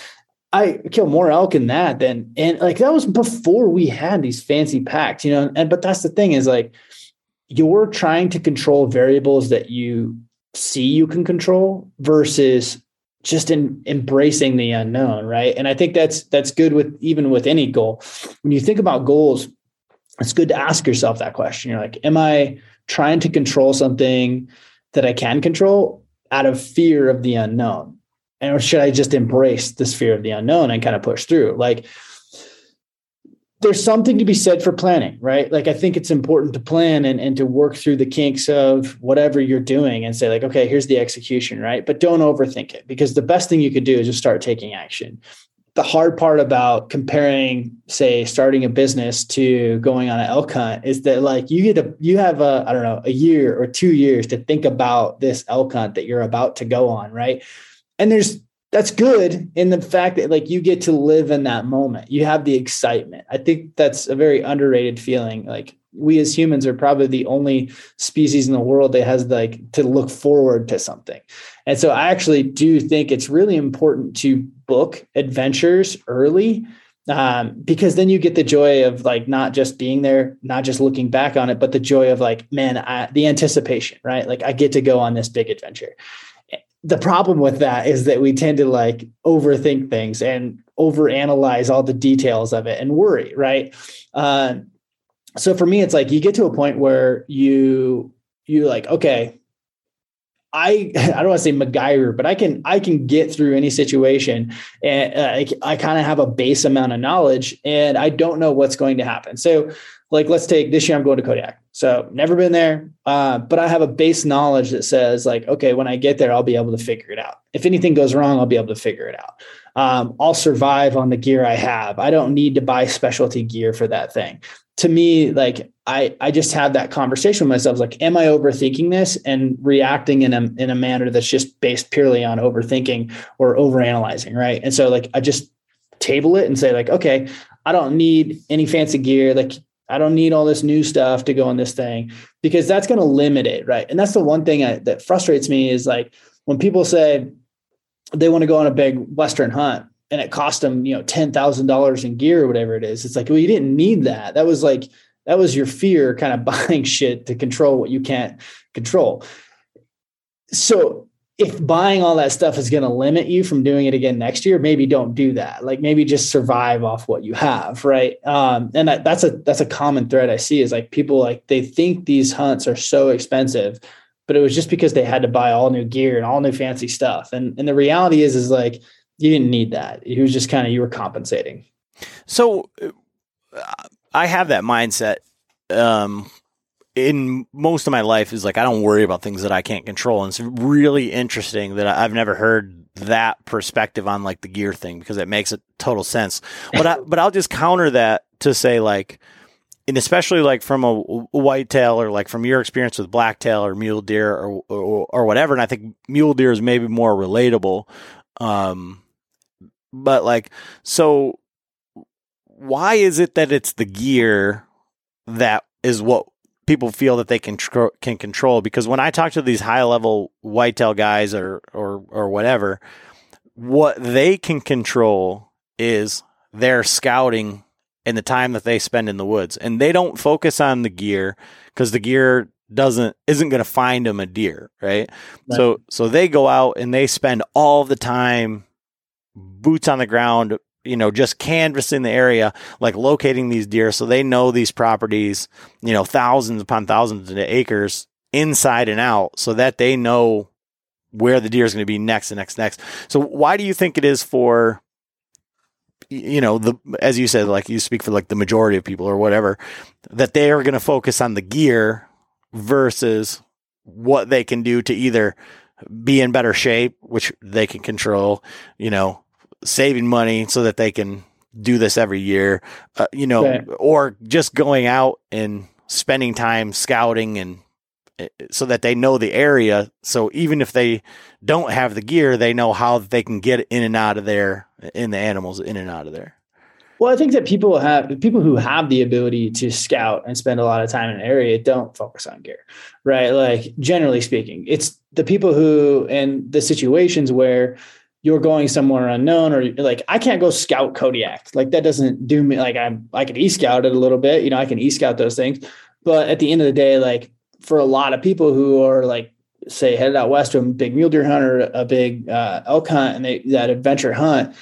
I killed more elk in that than and like that was before we had these fancy packs, you know. And but that's the thing is like you're trying to control variables that you see you can control versus just in embracing the unknown right and i think that's that's good with even with any goal when you think about goals it's good to ask yourself that question you're like am i trying to control something that i can control out of fear of the unknown and or should i just embrace this fear of the unknown and kind of push through like there's something to be said for planning, right? Like I think it's important to plan and, and to work through the kinks of whatever you're doing and say, like, okay, here's the execution, right? But don't overthink it because the best thing you could do is just start taking action. The hard part about comparing, say, starting a business to going on an elk hunt is that like you get a you have a, I don't know, a year or two years to think about this elk hunt that you're about to go on, right? And there's that's good in the fact that like you get to live in that moment. You have the excitement. I think that's a very underrated feeling. Like we as humans are probably the only species in the world that has like to look forward to something. And so i actually do think it's really important to book adventures early um, because then you get the joy of like not just being there not just looking back on it but the joy of like man I, the anticipation right like i get to go on this big adventure the problem with that is that we tend to like overthink things and overanalyze all the details of it and worry, right? Uh, so for me, it's like you get to a point where you you like, okay, I I don't want to say MacGyver, but I can I can get through any situation, and uh, I, I kind of have a base amount of knowledge, and I don't know what's going to happen. So like let's take this year i'm going to kodiak. So never been there uh, but i have a base knowledge that says like okay when i get there i'll be able to figure it out. If anything goes wrong i'll be able to figure it out. Um, i'll survive on the gear i have. I don't need to buy specialty gear for that thing. To me like i i just had that conversation with myself like am i overthinking this and reacting in a in a manner that's just based purely on overthinking or overanalyzing right and so like i just table it and say like okay i don't need any fancy gear like I don't need all this new stuff to go on this thing because that's going to limit it, right? And that's the one thing I, that frustrates me is like when people say they want to go on a big Western hunt and it cost them, you know, ten thousand dollars in gear or whatever it is. It's like, well, you didn't need that. That was like that was your fear kind of buying shit to control what you can't control. So if buying all that stuff is going to limit you from doing it again next year, maybe don't do that. Like maybe just survive off what you have, right? Um, and that, that's a that's a common thread I see is like people like they think these hunts are so expensive, but it was just because they had to buy all new gear and all new fancy stuff. And and the reality is is like you didn't need that. It was just kind of you were compensating. So uh, I have that mindset um, in most of my life is like I don't worry about things that I can't control. And it's really interesting that I've never heard that perspective on like the gear thing because it makes a total sense. But I, but I'll just counter that to say like, and especially like from a whitetail or like from your experience with blacktail or mule deer or, or, or whatever. And I think mule deer is maybe more relatable. Um, but like, so why is it that it's the gear that is what people feel that they can tr- can control because when I talk to these high level whitetail guys or or or whatever, what they can control is their scouting and the time that they spend in the woods, and they don't focus on the gear because the gear doesn't isn't going to find them a deer, right? right? So so they go out and they spend all the time boots on the ground you know, just canvassing the area, like locating these deer so they know these properties, you know, thousands upon thousands of acres inside and out so that they know where the deer is going to be next and next, next. So why do you think it is for, you know, the, as you said, like you speak for like the majority of people or whatever, that they are going to focus on the gear versus what they can do to either be in better shape, which they can control, you know, saving money so that they can do this every year, uh, you know, right. or just going out and spending time scouting and eh, so that they know the area. So even if they don't have the gear, they know how they can get in and out of there, in the animals in and out of there. Well, I think that people have people who have the ability to scout and spend a lot of time in an area don't focus on gear, right? Like generally speaking, it's the people who and the situations where you're going somewhere unknown or like I can't go scout Kodiak. Like that doesn't do me like I'm I can e-scout it a little bit, you know, I can e-scout those things. But at the end of the day, like for a lot of people who are like say headed out west to a big mule deer hunt or a big uh, elk hunt and they that adventure hunt,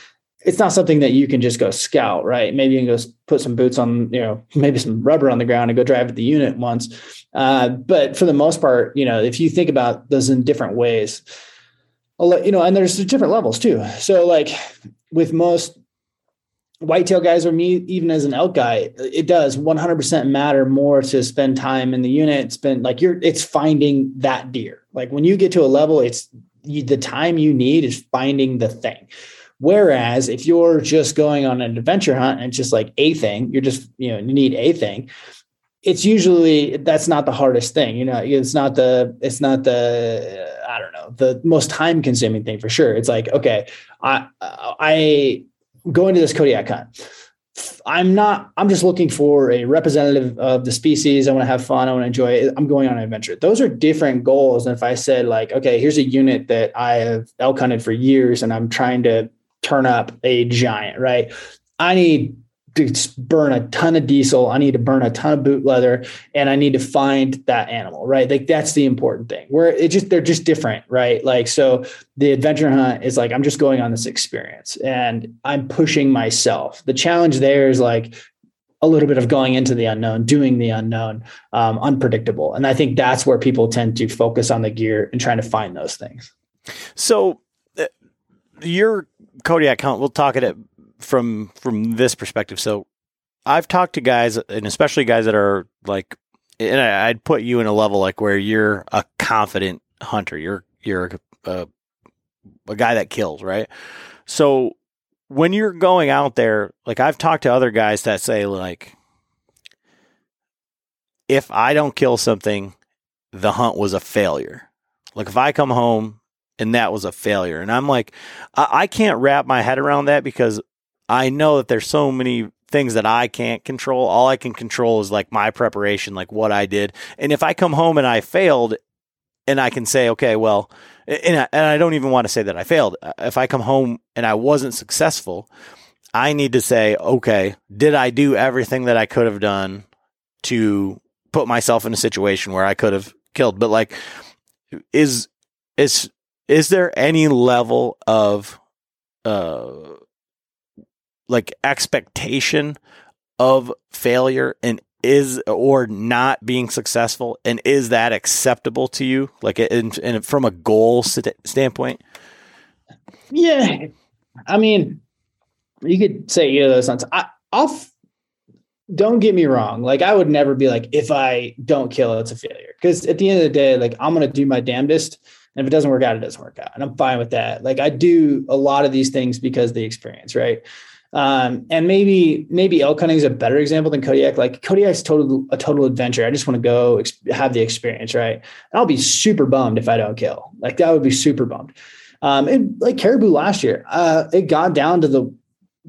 it's not something that you can just go scout, right? Maybe you can go put some boots on, you know, maybe some rubber on the ground and go drive at the unit once. Uh, but for the most part, you know, if you think about those in different ways, you know, and there's different levels too. So like with most whitetail guys or me, even as an elk guy, it does 100% matter more to spend time in the unit. Spend like you're, it's finding that deer. Like when you get to a level, it's you, the time you need is finding the thing. Whereas if you're just going on an adventure hunt and it's just like a thing, you're just, you know, you need a thing. It's usually that's not the hardest thing. You know, it's not the, it's not the, I don't know, the most time consuming thing for sure. It's like, okay, I, I go into this Kodiak hunt. I'm not, I'm just looking for a representative of the species. I want to have fun. I want to enjoy it. I'm going on an adventure. Those are different goals than if I said, like, okay, here's a unit that I have elk hunted for years and I'm trying to turn up a giant, right? I need burn a ton of diesel. I need to burn a ton of boot leather and I need to find that animal, right? Like that's the important thing. Where it just they're just different, right? Like so the adventure hunt is like I'm just going on this experience and I'm pushing myself. The challenge there is like a little bit of going into the unknown, doing the unknown, um, unpredictable. And I think that's where people tend to focus on the gear and trying to find those things. So uh, your Kodiak hunt, we'll talk at it from from this perspective. So I've talked to guys, and especially guys that are like, and I, would put you in a level like where you're a confident hunter. You're you're a, a guy that kills, right? So when you're going out there, like I've talked to other guys that say like, if I don't kill something, the hunt was a failure. Like if I come home and that was a failure. And I'm like, I, I can't wrap my head around that because I know that there's so many things that I can't control. All I can control is like my preparation, like what I did. And if I come home and I failed, and I can say, okay, well, and I, and I don't even want to say that I failed. If I come home and I wasn't successful, I need to say, okay, did I do everything that I could have done to put myself in a situation where I could have killed? But like, is is is there any level of uh like expectation of failure and is or not being successful and is that acceptable to you? Like in from a goal st- standpoint? Yeah. I mean you could say either of those things. I, i'll don't get me wrong. Like i would never be like if i don't kill it's a failure. Because at the end of the day like i'm gonna do my damnedest and if it doesn't work out it doesn't work out and i'm fine with that. Like i do a lot of these things because the experience right um, and maybe maybe elk hunting is a better example than Kodiak. Like Kodiak's total a total adventure. I just want to go ex- have the experience, right? And I'll be super bummed if I don't kill. Like that would be super bummed. Um, and like caribou last year, uh, it got down to the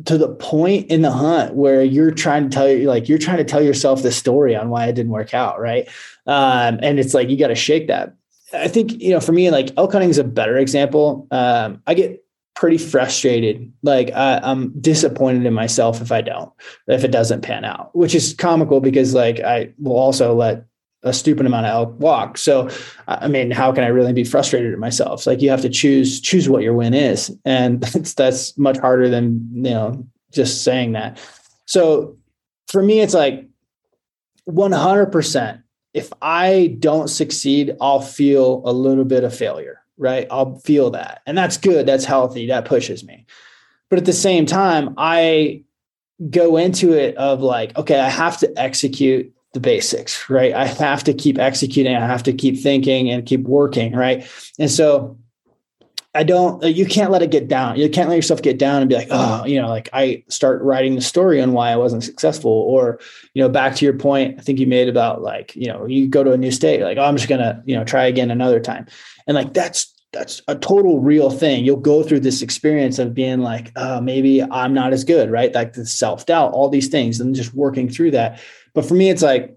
to the point in the hunt where you're trying to tell you like you're trying to tell yourself the story on why it didn't work out, right? Um, and it's like you got to shake that. I think you know for me, like elk hunting is a better example. Um, I get pretty frustrated. Like I, I'm disappointed in myself if I don't, if it doesn't pan out, which is comical because like I will also let a stupid amount of elk walk. So, I mean, how can I really be frustrated at myself? It's like you have to choose choose what your win is, and that's that's much harder than you know just saying that. So, for me, it's like 100. percent If I don't succeed, I'll feel a little bit of failure right? I'll feel that. And that's good. That's healthy. That pushes me. But at the same time, I go into it of like, okay, I have to execute the basics, right? I have to keep executing. I have to keep thinking and keep working, right? And so I don't, uh, you can't let it get down. You can't let yourself get down and be like, oh, you know, like I start writing the story on why I wasn't successful. Or, you know, back to your point, I think you made about like, you know, you go to a new state, like, oh, I'm just going to, you know, try again another time. And like, that's, that's a total real thing. You'll go through this experience of being like, oh, maybe I'm not as good, right? Like the self doubt, all these things, and just working through that. But for me, it's like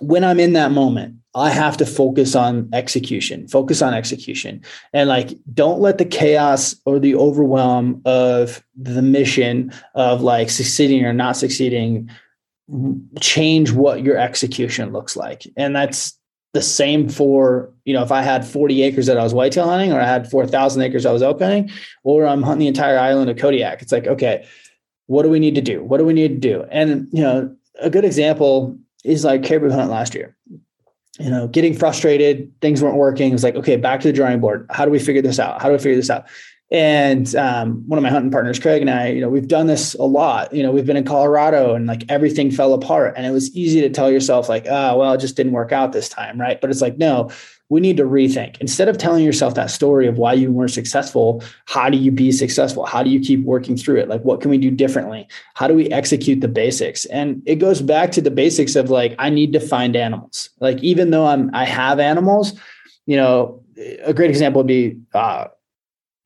when I'm in that moment, I have to focus on execution, focus on execution. And like, don't let the chaos or the overwhelm of the mission of like succeeding or not succeeding change what your execution looks like. And that's the same for, you know, if I had 40 acres that I was whitetail hunting or I had 4,000 acres I was elk hunting, or I'm hunting the entire island of Kodiak. It's like, okay, what do we need to do? What do we need to do? And, you know, a good example is like caribou hunt last year you know, getting frustrated, things weren't working. It was like, okay, back to the drawing board. How do we figure this out? How do we figure this out? And um, one of my hunting partners, Craig, and I, you know, we've done this a lot. You know, we've been in Colorado and like everything fell apart. And it was easy to tell yourself, like, oh, well, it just didn't work out this time. Right. But it's like, no, we need to rethink. Instead of telling yourself that story of why you weren't successful, how do you be successful? How do you keep working through it? Like, what can we do differently? How do we execute the basics? And it goes back to the basics of like, I need to find animals. Like, even though I'm, I have animals, you know, a great example would be, uh,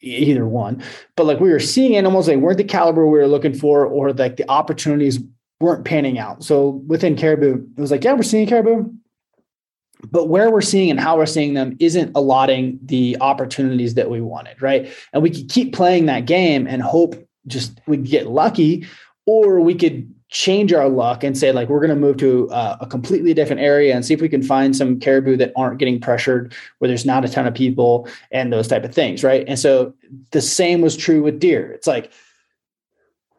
either one, but like we were seeing animals, they weren't the caliber we were looking for, or like the opportunities weren't panning out. So within caribou, it was like, yeah, we're seeing caribou but where we're seeing and how we're seeing them isn't allotting the opportunities that we wanted, right? And we could keep playing that game and hope just we get lucky, or we could change our luck and say like we're going to move to a, a, completely different area and see if we can find some caribou that aren't getting pressured where there's not a ton of people and those type of things right and so the same was true with deer it's like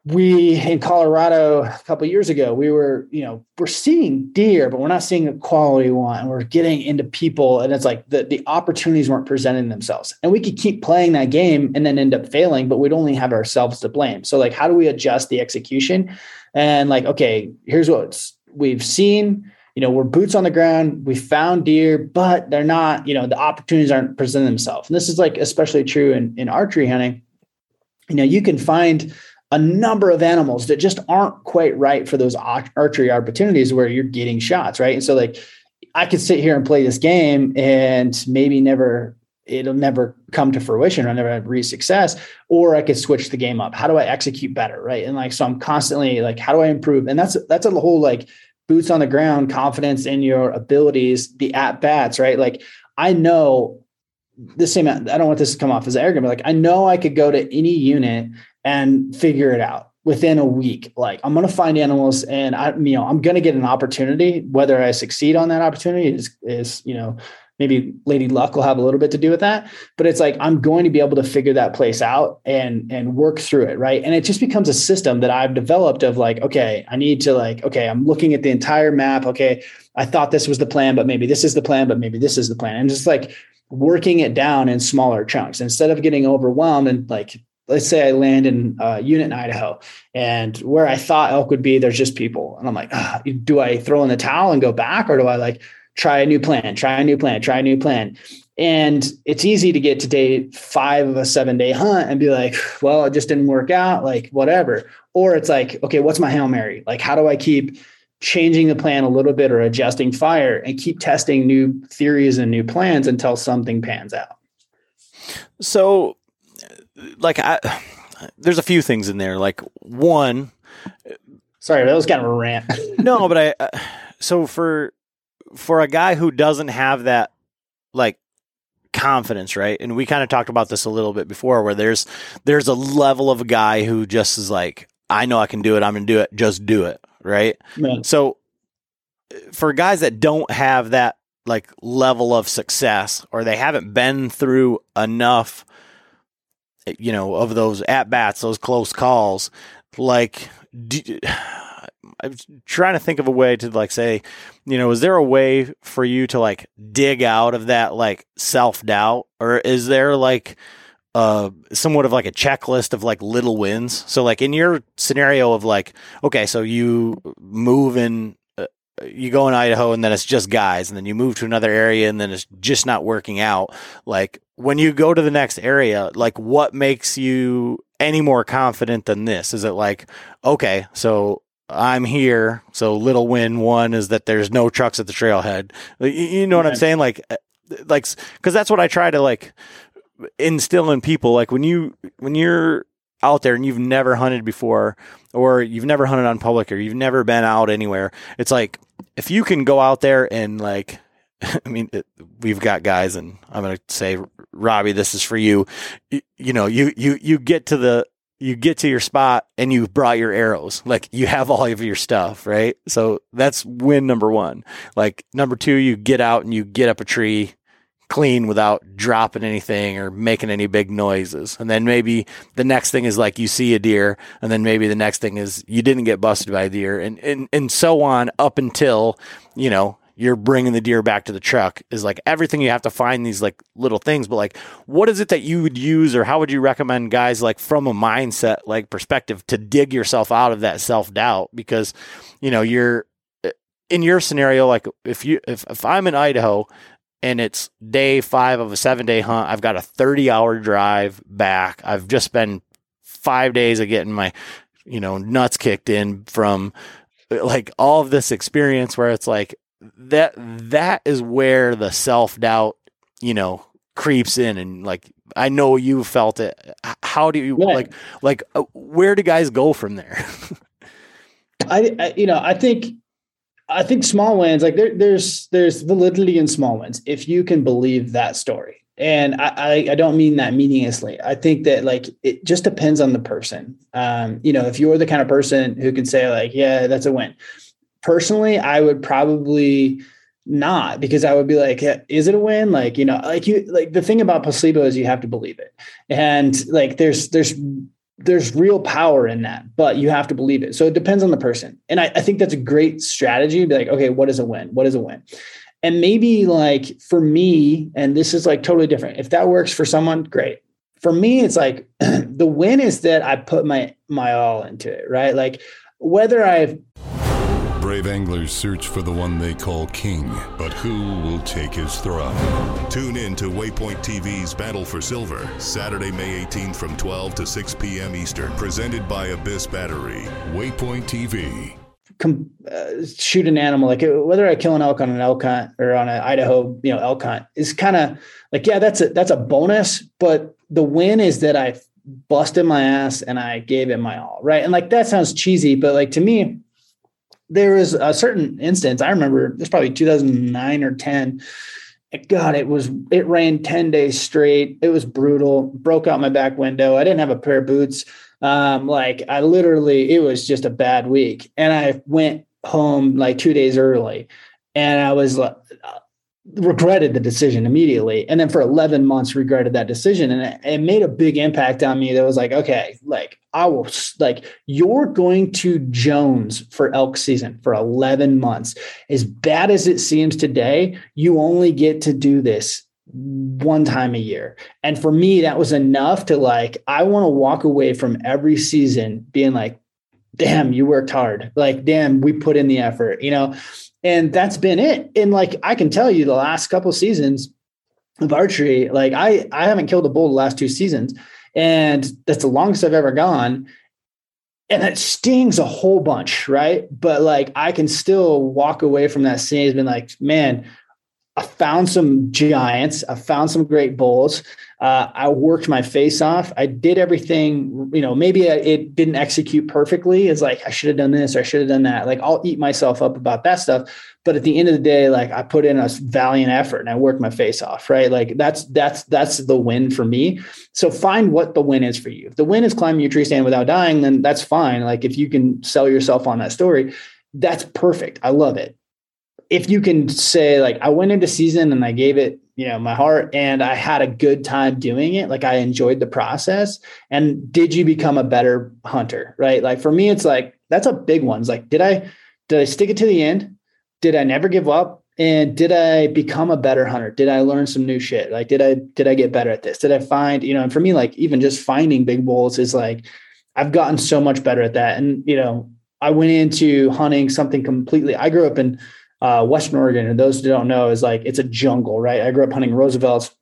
we in Colorado a couple years ago, we were, you know, we're seeing deer, but we're not seeing the quality one. We're getting into people, and it's like the, the opportunities weren't presenting themselves. And we could keep playing that game and then end up failing, but we'd only have ourselves to blame. So, like, how do we adjust the execution? And like, okay, here's what we've seen. You know, we're boots on the ground. We found deer, but they're not, you know, the opportunities aren't presenting themselves. And this is like especially true in, in archery hunting. You know, you can find a number of animals that just aren't quite right for those archery opportunities where you're getting shots, right? And so like I could sit here and play this game and maybe never it'll never come to fruition or never reach success or i could switch the game up how do i execute better right and like so i'm constantly like how do i improve and that's that's a whole like boots on the ground confidence in your abilities the at bats right like i know the same i don't want this to come off as arrogant but like i know i could go to any unit and figure it out within a week. Like I'm going to find animals and I, you know, I'm going to get an opportunity. Whether I succeed on that opportunity is, is, you know, maybe lady luck will have a little bit to do with that but it's like i'm going to be able to figure that place out and and work through it right? And it just becomes a system that i've developed of like okay i need to like okay i'm looking at the entire map. Okay i thought this was the plan but maybe this is the plan but maybe this is the plan. And just like working it down in smaller chunks. Instead of getting overwhelmed and like let's say I land in a unit in Idaho and where I thought elk would be, there's just people. And I'm like, do I throw in the towel and go back or do I like try a new plan, try a new plan, try a new plan? And it's easy to get to day five of a seven day hunt and be like, well, it just didn't work out, like whatever. Or it's like, okay, what's my Hail Mary? Like, how do I keep changing the plan a little bit or adjusting fire and keep testing new theories and new plans until something pans out? So like I, there's a few things in there. Like one, sorry, that was kind of a rant. no, but I, uh, so for for a guy who doesn't have that like confidence, right? And we kind of talked about this a little bit before, where there's there's a level of a guy who just is like, I know I can do it. I'm going to do it. Just do it, right? Man. So for guys that don't have that like level of success, or they haven't been through enough you know, of those at bats, those close calls, like, do, I'm trying to think of a way to like say, you know, is there a way for you to like dig out of that like self doubt, or is there like uh somewhat of like a checklist of like little wins? So like in your scenario of like, okay, so you move in uh, you go in Idaho and then it's just guys and then you move to another area and then it's just not working out. Like when you go to the next area, like what makes you any more confident than this? Is it like, okay, so I'm here. So little win one is that there's no trucks at the trailhead. You know what I'm saying? Like, uh, like, cause that's what I try to like instill in people. Like when you, when you're out there and you've never hunted before or you've never hunted on public or you've never been out anywhere, it's like, if you can go out there and like, I mean, it, we've got guys and I'm going to say, Robbie, this is for you. you. You know, you, you, you get to the, you get to your spot and you brought your arrows. Like you have all of your stuff, right? So that's win number one. Like number two, you get out and you get up a tree clean without dropping anything or making any big noises. And then maybe the next thing is like you see a deer, and then maybe the next thing is you didn't get busted by a deer, and and and so on up until you know you're bringing the deer back to the truck is like everything you have to find these like little things. But like what is it that you would use or how would you recommend guys like from a mindset like perspective to dig yourself out of that self-doubt? Because you know you're eh, in your scenario like if you if, if i'm in idaho and it's day five of a seven day hunt i've got a 30 hour drive back. I've just been five days of getting my you know nuts kicked in from eh, like all of this experience where it's like that that is where the self doubt, you know, creeps in, and like I know you felt it. How do you yeah. like like uh, where do guys go from there? I, I, you know I think I think small wins like there, there's there's validity in small wins if you can believe that story. And I, I, I don't mean that meaninglessly. I think that like it just depends on the person. Um, you know, if you're the kind of person who can say like, yeah, that's a win personally, I would probably not because I would be like, is it a win? Like, you know, like you like the thing about placebo is you have to believe it. And like there's there's there's real power in that, but you have to believe it. So it depends on the person. And I, I think that's a great strategy. Be like, okay, what is a win? What is a win? And maybe like for me, and this is like totally different. If that works for someone, great. For me, it's like the win is that I put my my all into it, right? Like whether I've Brave anglers search for the one they call king, but who will take his throne? Tune in to Waypoint TV's Battle for Silver, Saturday, May 18th from 12 to 6 p.m. Eastern, presented by Abyss Battery. Waypoint TV. Com- uh, shoot an animal like whether I kill an elk on an elk hunt or on an Idaho you know elk hunt is kind of like yeah that's a that's a bonus but the win is that I busted my ass and I gave it my all right and like that sounds cheesy but like to me there was a certain instance I remember it was probably 2009 or 10. God, it was it rained 10 days straight. It was brutal. Broke out my back window. I didn't have a pair of boots. Um, like I literally, it was just a bad week. And I went home like two days early. And I was like, regretted the decision immediately. And then for 11 months regretted that decision. And it, it, made a big impact on me that was like okay like i will like you're going to jones for elk season for 11 months. As bad as it seems today you only get to do this one time a year. And for me that was enough to like i want to walk away from every season being like damn you worked hard. Like damn we put in the effort you know and that's been it. And like I can tell you, the last couple seasons of archery, like I I haven't killed a bull the last two seasons, and that's the longest I've ever gone. And it stings a whole bunch, right? But like I can still walk away from that scene as being like, man, I found some giants. I found some great bulls. Uh, I worked my face off. I did everything, you know, maybe it didn't execute perfectly. It's like, I should have done this or I should have done that. Like, I'll eat myself up about that stuff. But at the end of the day, like I put in a valiant effort and I worked my face off, right? Like that's, that's, that's the win for me. So find what the win is for you. If the win is climbing your tree stand without dying, then that's fine. Like if you can sell yourself on that story, that's perfect. I love it. If you can say like, I went into season and I gave it you know my heart and i had a good time doing it. Like i enjoyed the process. And did you become a better hunter right? Like for me it's like that's a big one. It's like did i did i stick it to the end? Did i never give up? And did i become a better hunter? Did i learn some new shit? Like did i did i get better at this? Did i find you know and for me like even just finding big bulls is like i've gotten so much better at that. And you know I went into hunting something completely. I grew up in uh, Western Oregon, and those who don't know is like it's a jungle, right? I grew up hunting Roosevelt's,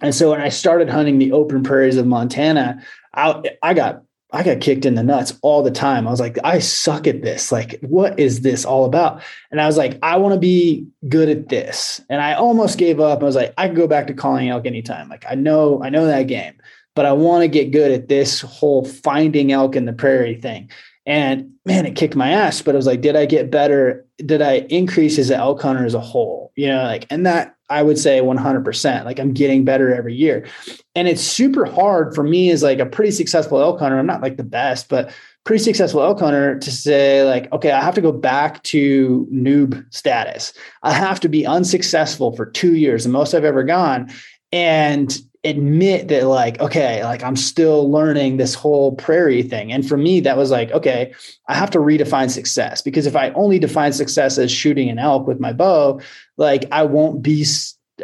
and so when I started hunting the open prairies of Montana, I I got I got kicked in the nuts all the time. I was like, I suck at this. Like, what is this all about? And I was like, I want to be good at this. And I almost gave up. I was like, I can go back to calling elk anytime. Like, I know, I know that game, but I want to get good at this whole finding elk in the prairie thing. And man, it kicked my ass. But I was like, did I get better? Did I increase as an elk hunter as a whole? You know, like, and that I would say 100%. Like I'm getting better every year. And it's super hard for me as like a pretty successful elk hunter. I'm not like the best, but pretty successful elk hunter to say like, okay, I have to go back to noob status. I have to be unsuccessful for two years, the most I've ever gone. And admit that like okay like i'm still learning this whole prairie thing. And for me that was like okay i have to redefine success because if i only define success as shooting an elk with my bow like i won't be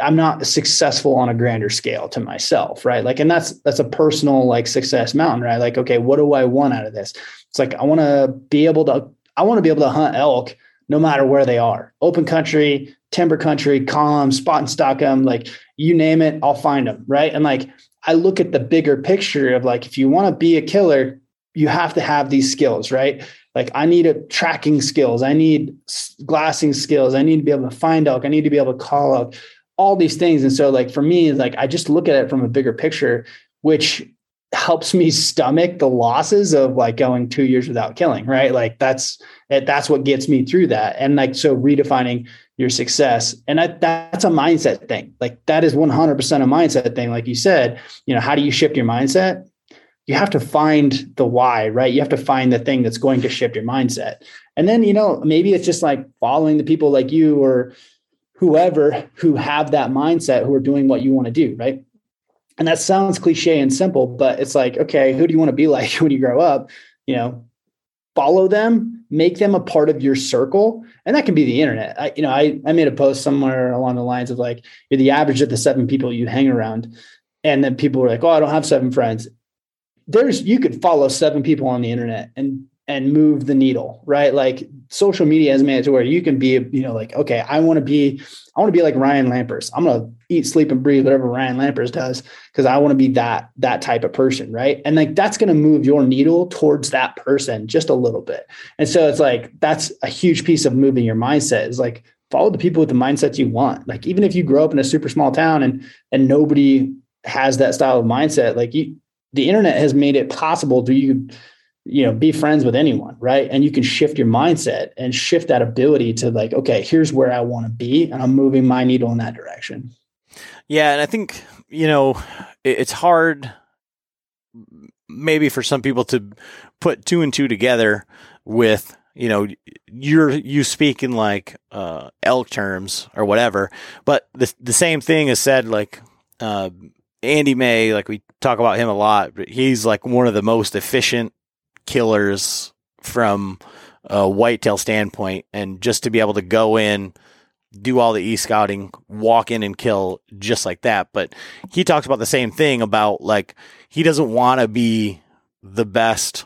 i'm not successful on a grander scale to myself right? Like and that's that's a personal like success mountain right? Like okay what do i want out of this? It's like i want to be able to i want to be able to hunt elk no matter where they are. Open country timber country column spot and stalk them like you name it, I'll find them. Right. And like, I look at the bigger picture of like, if you want to be a killer, you have to have these skills, right? Like, I need a tracking skills. I need glassing skills. I need to be able to find elk. I need to be able to call out all these things. And so, like, for me, like, I just look at it from a bigger picture, which helps me stomach the losses of like going two years without killing, right? Like, that's, that's what gets me through that. And like, so redefining your success. And that, that's a mindset thing. Like that is 100% a mindset thing. Like you said, you know, how do you shift your mindset? You have to find the why, right? You have to find the thing that's going to shift your mindset. And then, you know, maybe it's just like following the people like you or whoever who have that mindset who are doing what you want to do, right? And that sounds cliche and simple, but it's like, okay, who do you want to be like when you grow up? You know, follow them, make them a part of your circle. And that can be the internet. I, you know, I, I made a post somewhere along the lines of like, you're the average of the seven people you hang around. And then people were like, oh, I don't have seven friends. There's, you could follow seven people on the internet and and move the needle, right? Like social media has made it to where you can be, you know, like, okay, I want to be, I want to be like Ryan Lampers. I'm gonna eat, sleep, and breathe whatever Ryan Lampers does because I want to be that that type of person, right? And like that's gonna move your needle towards that person just a little bit. And so it's like that's a huge piece of moving your mindset is like follow the people with the mindsets you want. Like even if you grow up in a super small town and and nobody has that style of mindset, like you, the internet has made it possible to you you know be friends with anyone right? And you can shift your mindset and shift that ability to like okay here's where i want to be and i'm moving my needle in that direction. Yeah and i think you know it's hard maybe for some people to put two and two together with you know you're you speak in like uh, elk terms or whatever but the the same thing is said like uh, Andy May like we talk about him a lot but he's like one of the most efficient killers from a whitetail standpoint, and just to be able to go in, do all the e scouting, walk in and kill just like that. But he talks about the same thing about like he doesn't want to be the best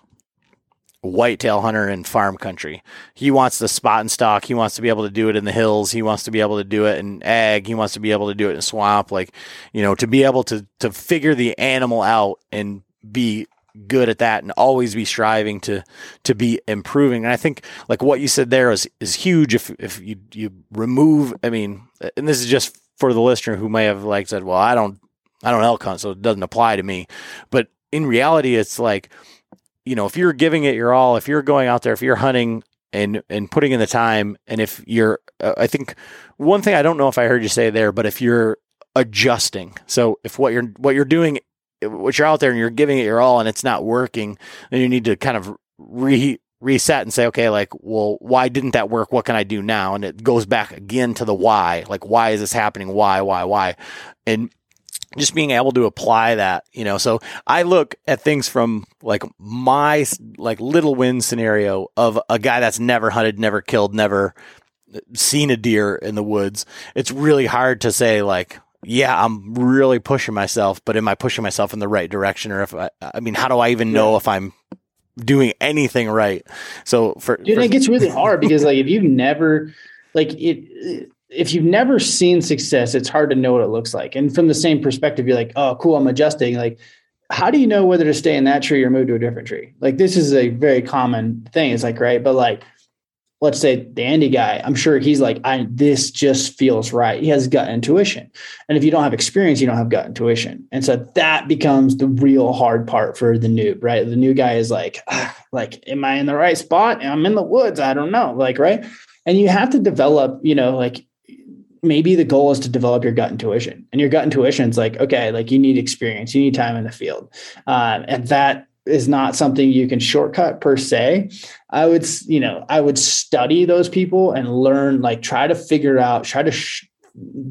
whitetail hunter in farm country. He wants the spot and stalk. He wants to be able to do it in the hills. He wants to be able to do it in ag. He wants to be able to do it in swamp. Like, you know, to be able to to figure the animal out and be good at that and always be striving to to be improving. And I think like what you said there is is huge. If if you you remove, I mean, and this is just for the listener who may have like said, well, I don't I don't elk hunt, so it doesn't apply to me. But in reality, it's like you know, if you're giving it your all, if you're going out there, if you're hunting and and putting in the time, and if you're, uh, I think one thing I don't know if I heard you say there, but if you're adjusting, so if what you're what you're doing what you're out there and you're giving it your all and it's not working, then you need to kind of re reset and say, okay, like, well, why didn't that work? What can I do now? And it goes back again to the why. Like, why is this happening? Why, why, why? And just being able to apply that, you know. So I look at things from like my like little win scenario of a guy that's never hunted, never killed, never uh, seen a deer in the woods. It's really hard to say like, yeah, I'm really pushing myself, but am I pushing myself in the right direction? Or if I, I mean, how do I even know if I'm doing anything right. So for, Dude, for it gets really hard because like if you've never like it if you've never seen success, it's hard to know what it looks like. And from the same perspective, you're like, oh, cool, I'm adjusting. Like, how do you know whether to stay in that tree or move to a different tree? Like, this is a very common thing. It's like, right, but like, let's say the Andy guy, I'm sure he's like, I this just feels right. He has gut intuition. And if you don't have experience, you don't have gut intuition. And so that becomes the real hard part for the noob, right? The new guy is like, like, am I in the right spot? I'm in the woods. I don't know. Like, right. And you have to develop, you know, like maybe the goal is to develop your gut intuition and your gut intuition is like okay like you need experience you need time in the field uh, and that is not something you can shortcut per se. I would you know i would study those people and learn like try to figure out try to sh-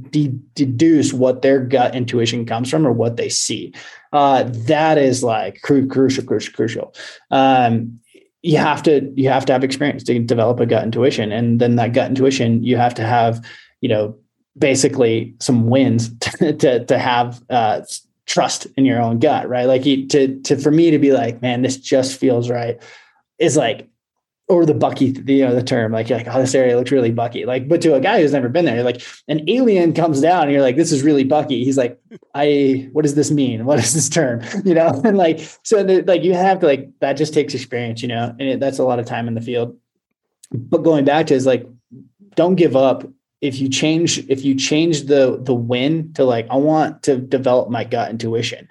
de- deduce what their gut intuition comes from or what they see. Uh, that is like cru- crucial crucial crucial. Um, you have to you have to have experience to develop a gut intuition and then that gut intuition you have to have you know basically some wins to to, to have uh, trust in your own gut, right? Like to to for me to be like, man, this just feels right, is like, or the bucky, you know, the term, like, like, oh, this area looks really bucky. Like, but to a guy who's never been there, like an alien comes down and you're like, this is really bucky. He's like, I, what does this mean? What is this term? You know, and like, so the, like you have to like that just takes experience, you know, and it, that's a lot of time in the field. But going back to is like, don't give up if you change if you change the the win to like i want to develop my gut intuition.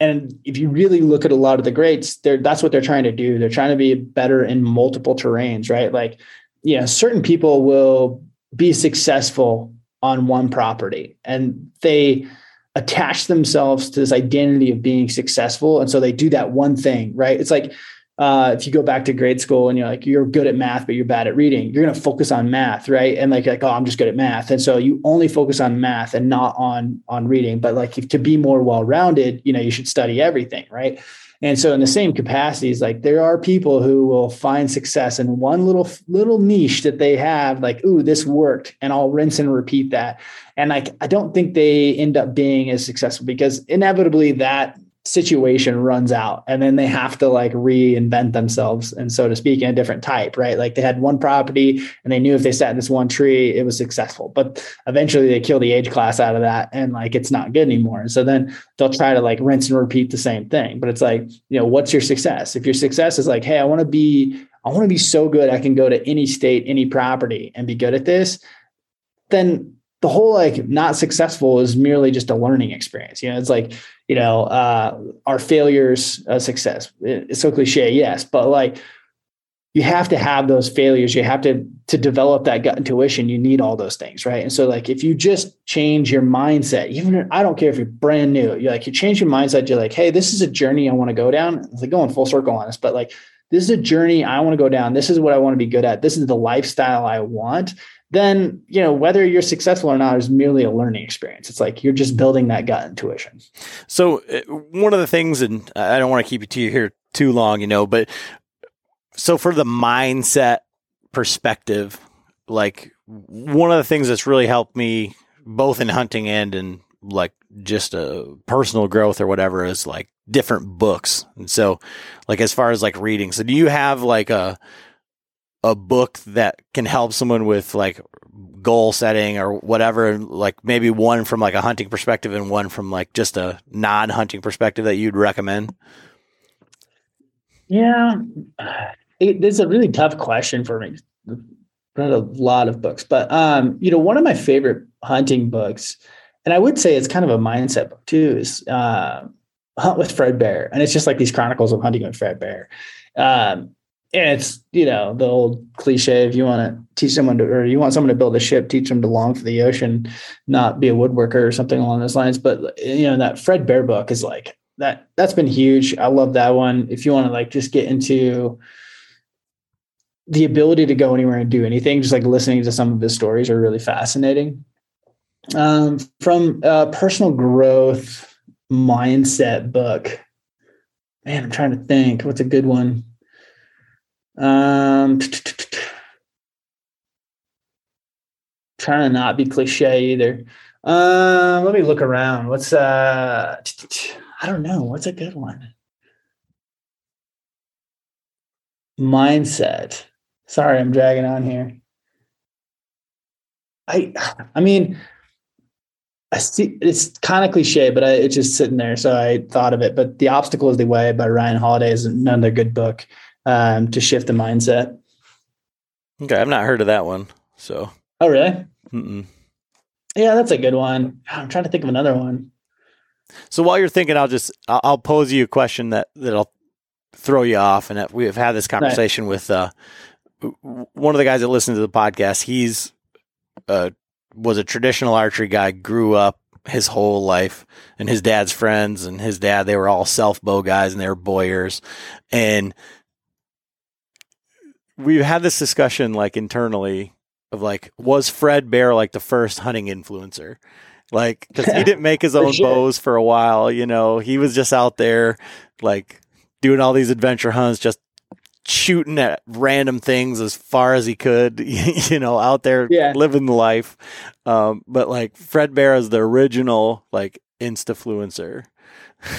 And if you really look at a lot of the greats they're that's what they're trying to do. They're trying to be better in multiple terrains right? Like know certain people will be successful on one property and they attach themselves to this identity of being successful. And so they do that one thing right? It's like uh, if you go back to grade school and you're like you're good at math but you're bad at reading you're going to focus on math right? And like like oh i'm just good at math. And so you only focus on math and not on on reading. But like if, to be more well-rounded you know you should study everything right? And so in the same capacities like there are people who will find success in one little little niche that they have like ooh this worked and i'll rinse and repeat that. And like i don't think they end up being as successful because inevitably that situation runs out and then they have to like reinvent themselves and so to speak in a different type right? Like they had one property and they knew if they sat in this one tree it was successful. But eventually they kill the age class out of that and like it's not good anymore. And so then they'll try to like rinse and repeat the same thing. But it's like you know what's your success? If your success is like hey i want to be i want to be so good i can go to any state any property and be good at this then the whole like not successful is merely just a learning experience. You know, it's like, you know, uh, our failures a success? It's so cliche, yes, but like you have to have those failures. You have to to develop that gut intuition. You need all those things, right? And so, like, if you just change your mindset, even I don't care if you're brand new, you're like you change your mindset. You're like, hey, this is a journey I want to go down. It's like going full circle on this, but like this is a journey I want to go down. This is what I want to be good at. This is the lifestyle I want then you know whether you're successful or not is merely a learning experience. It's like you're just building that gut intuition. So uh, one of the things and i don't want to keep you to here too long you know but so for the mindset perspective like one of the things that's really helped me both in hunting and in like just a personal growth or whatever is like different books. And so like as far as like reading so do you have like a a book that can help someone with like goal setting or whatever like maybe one from like a hunting perspective and one from like just a non-hunting perspective that you'd recommend? Yeah. It, it's a really tough question for me. Read a lot of books but um you know one of my favorite hunting books and i would say it's kind of a mindset book too is uh, hunt with fred bear and it's just like these chronicles of hunting with fred bear. Um and it's you know the old cliche if you want to teach someone to or you want someone to build a ship teach them to long for the ocean not be a woodworker or something along those lines. But you know that fred bear book is like that that's been huge. I love that one. If you want to like just get into the ability to go anywhere and do anything just like listening to some of his stories are really fascinating. Um, from a personal growth mindset book man i'm trying to think. What's a good one um, trying to not be cliche either. Uh, let me look around. What's uh, I don't know. What's a good one? mindset. Sorry, I'm dragging on here. I I mean, I see it's kind of cliche, but I, it's just sitting there. So I thought of it. But The Obstacle is the Way by Ryan Holiday is another good book um, to shift the mindset. Okay, I've not heard of that one. So, oh really? Mm-mm. Yeah, that's a good one. I'm trying to think of another one. So while you're thinking, I'll just I'll pose you a question that that'll throw you off. And we have had this conversation right. with uh, one of the guys that listens to the podcast. He's uh, was a traditional archery guy, grew up his whole life, and his dad's friends and his dad they were all self bow guys and they were bowyers, and we've had this discussion like internally of like was Fred Bear like the first hunting influencer? Like, because he didn't make his own sure. bows for a while, you know, he was just out there like doing all these adventure hunts, just shooting at random things as far as he could, you know, out there yeah. living the life. Um, but like Fred Bear is the original like instafluencer.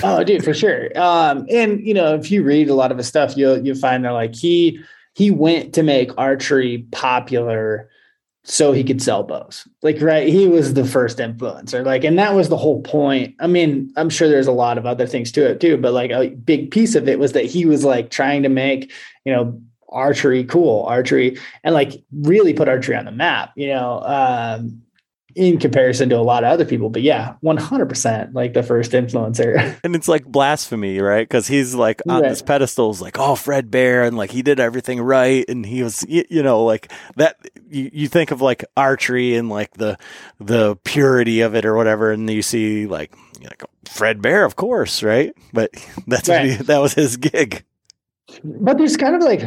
oh, dude, for sure. Um, and you know, if you read a lot of his stuff, you'll you'll find that like he he went to make archery popular so he could sell bows. Like, right. He was the first influencer. Like, and that was the whole point. I mean, I'm sure there's a lot of other things to it too, but like a big piece of it was that he was like trying to make, you know, archery cool, archery, and like really put archery on the map, you know. Um, in comparison to a lot of other people. But yeah, 100% like the first influencer. and it's like blasphemy, right? Because he's like on right. this pedestal, is like, oh, Fred Bear, and like he did everything right. And he was, you know, like that. You, you think of like archery and like the the purity of it or whatever. And you see like, like Fred Bear, of course, right? But that's right. he, that was his gig. But there's kind of like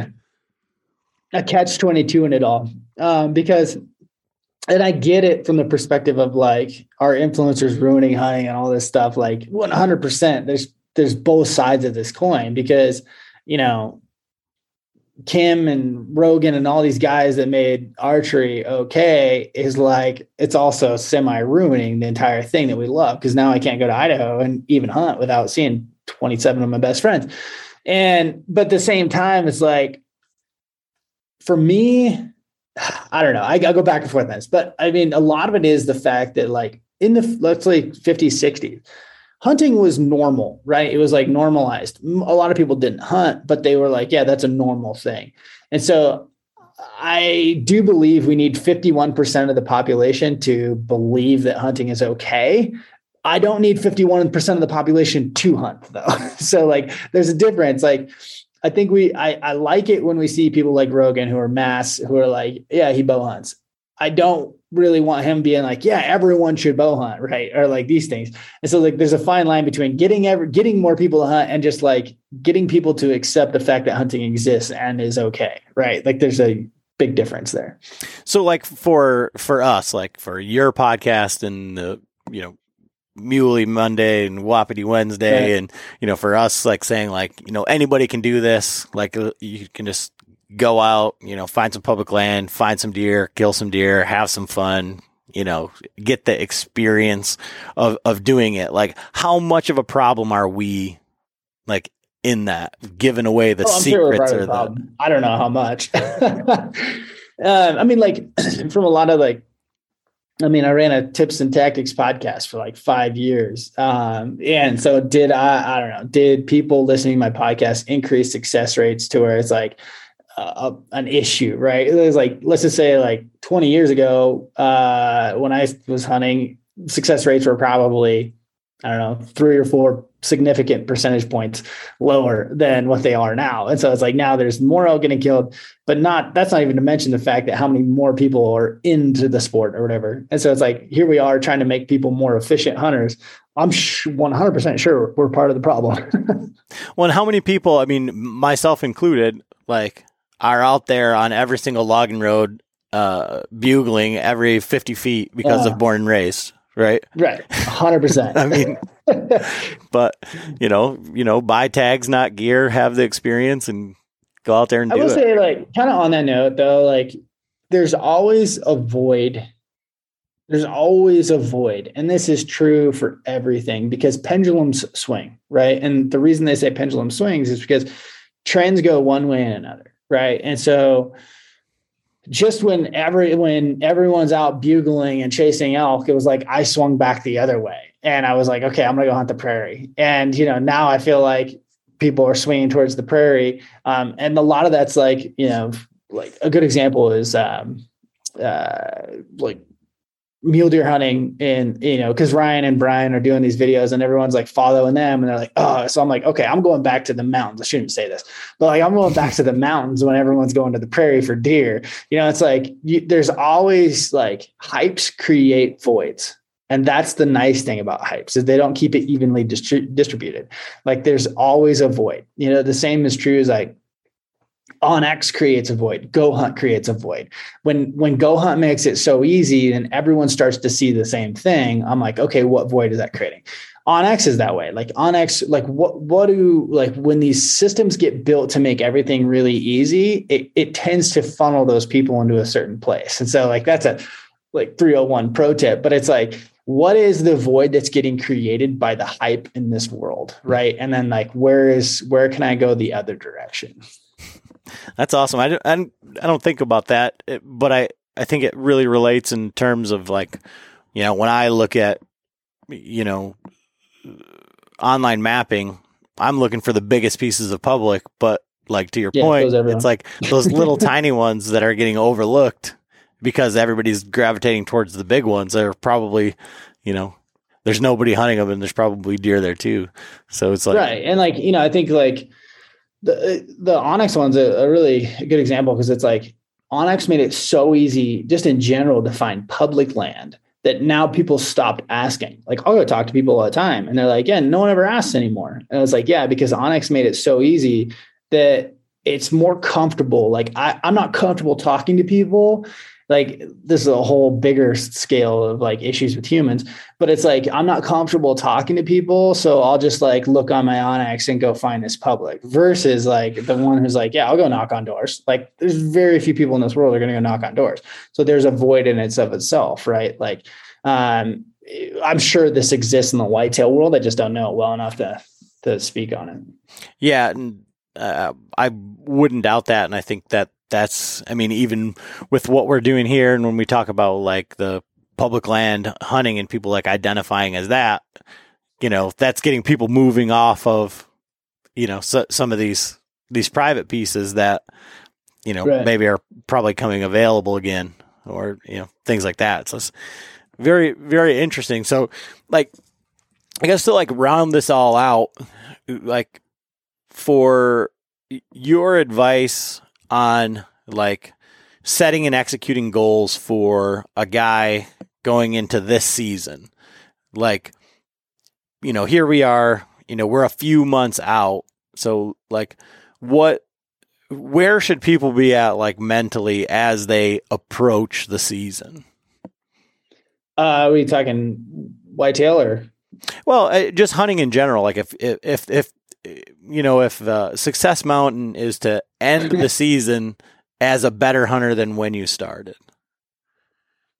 a catch 22 in it all um, because and I get it from the perspective of like our influencers ruining hunting and all this stuff. Like 100%, there's there's both sides of this coin because you know Cam and Rogan and all these guys that made archery okay is like it's also semi ruining the entire thing that we love because now I can't go to Idaho and even hunt without seeing 27 of my best friends. And but at the same time, it's like for me, I don't know. I, I go back and forth on this, but I mean, a lot of it is the fact that like in the let's say 50s, 60s, hunting was normal, right? It was like normalized. A lot of people didn't hunt, but they were like, yeah, that's a normal thing. And so I do believe we need 51% of the population to believe that hunting is okay. I don't need 51% of the population to hunt though. so like there's a difference. Like I think we I, I like it when we see people like Rogan who are mass who are like, yeah, he bow hunts. I don't really want him being like, yeah, everyone should bow hunt, right? Or like these things. And so like there's a fine line between getting ever getting more people to hunt and just like getting people to accept the fact that hunting exists and is okay, right? Like there's a big difference there. So like for for us, like for your podcast and the you know Muley Monday and Wapiti Wednesday, right. and you know, for us, like saying like you know anybody can do this. Like uh, you can just go out, you know, find some public land, find some deer, kill some deer, have some fun. You know, get the experience of of doing it. Like, how much of a problem are we, like, in that giving away the oh, secrets sure or the? I don't know how much. um, I mean, like from a lot of like I mean, I ran a tips and tactics podcast for like five years. Um, and so did I, I don't know, did people listening to my podcast increase success rates to where it's like uh, an issue, right? It was like, let's just say like 20 years ago, uh, when I was hunting, success rates were probably, I don't know, three or four significant percentage points lower than what they are now. And so it's like now there's more elk getting killed, but not that's not even to mention the fact that how many more people are into the sport or whatever. And so it's like here we are trying to make people more efficient hunters. I'm 100% sure we're part of the problem. well, how many people, I mean, myself included, like are out there on every single logging road uh, bugling every 50 feet because uh, of born and raised, right? Right. 100%. I mean, but you know, you know, buy tags, not gear, have the experience and go out there and do it. I will it. say like kind of on that note though, like there's always a void. There's always a void. And this is true for everything because pendulums swing, right? And the reason they say pendulum swings is because trends go one way and another right? And so just when every when everyone's out bugling and chasing elk, it was like I swung back the other way, and I was like, okay, I'm gonna go hunt the prairie. And you know, now I feel like people are swinging towards the prairie, um, and a lot of that's like you know, like a good example is um, uh, like mule deer hunting and you know because ryan and brian are doing these videos and everyone's like following them and they're like oh so i'm like okay i'm going back to the mountains. I shouldn't say this but like i'm going back to the mountains when everyone's going to the prairie for deer. You know it's like you, there's always like hypes create voids and that's the nice thing about hypes is they don't keep it evenly distri- distributed. Like there's always a void. You know the same is true as like onX creates a void. Go Hunt creates a void. When when Go Hunt makes it so easy and everyone starts to see the same thing, I'm like, okay, what void is that creating? onX is that way. Like onX, like what what do like when these systems get built to make everything really easy, it, it tends to funnel those people into a certain place. And so like that's a like 301 pro tip, but it's like what is the void that's getting created by the hype in this world, right? And then like where is where can I go the other direction? That's awesome. I don't, I don't, think about that, eh, but I, I think it really relates in terms of like, you know, when I look at, you know, online mapping, I'm looking for the biggest pieces of public, but like to your yeah, point, it's like those little tiny ones that are getting overlooked because everybody's gravitating towards the big ones. They're probably, you know, there's nobody hunting them and there's probably deer there too. So it's like, right. And like, you know, I think like, the uh, the onX one's a, a really good example because it's like onX made it so easy just in general to find public land that now people stopped asking. Like I'll go talk to people all the time and they're like, yeah, no one ever asks anymore. And I was like, yeah, because onX made it so easy that it's more comfortable. Like I, I'm not comfortable talking to people like this is a whole bigger scale of like issues with humans but it's like i'm not comfortable talking to people so i'll just like look on my onX and go find this public versus like the one who's like yeah i'll go knock on doors. Like there's very few people in this world are going to go knock on doors. So there's a void in its of itself right? Like um i'm sure this exists in the whitetail world i just don't know it well enough to to speak on it. Yeah and uh, i wouldn't doubt that and i think that that's i mean even with what we're doing here and when we talk about like the public land hunting and people like identifying as that you know that's getting people moving off of you know so, some of these these private pieces that you know right. maybe are probably coming available again or you know things like that so it's very very interesting so like i guess to like round this all out like for your advice on like setting and executing goals for a guy going into this season. Like, you know, here we are, you know, we're a few months out. So, like, what, where should people be at, like, mentally as they approach the season? Uh, are we talking whitetail or? Well, uh, just hunting in general. Like, if, if, if, if you know, if uh, Success Mountain is to end the season as a better hunter than when you started.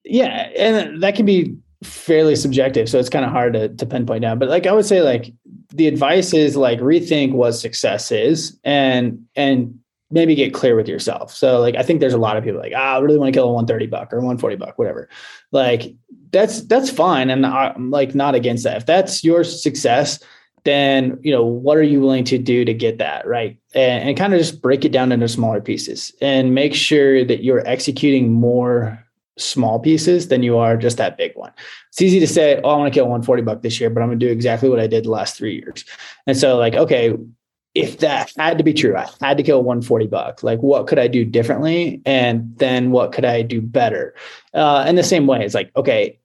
Yeah, and that can be fairly subjective, so it's kind of hard to, to pinpoint down. But like I would say, like the advice is like rethink what success is, and and maybe get clear with yourself. So like I think there's a lot of people like, ah, I really want to kill a 130 buck or 140 buck, whatever. Like that's that's fine. And I'm like not against that. If that's your success, then you know what are you willing to do to get that right? And, and kind of just break it down into smaller pieces and make sure that you're executing more small pieces than you are just that big one. It's easy to say oh i want to kill 140 buck this year but i'm going to do exactly what i did the last three years. And so like okay if that had to be true i had to kill 140 buck like what could i do differently? And then what could i do better? Uh, in the same way it's like okay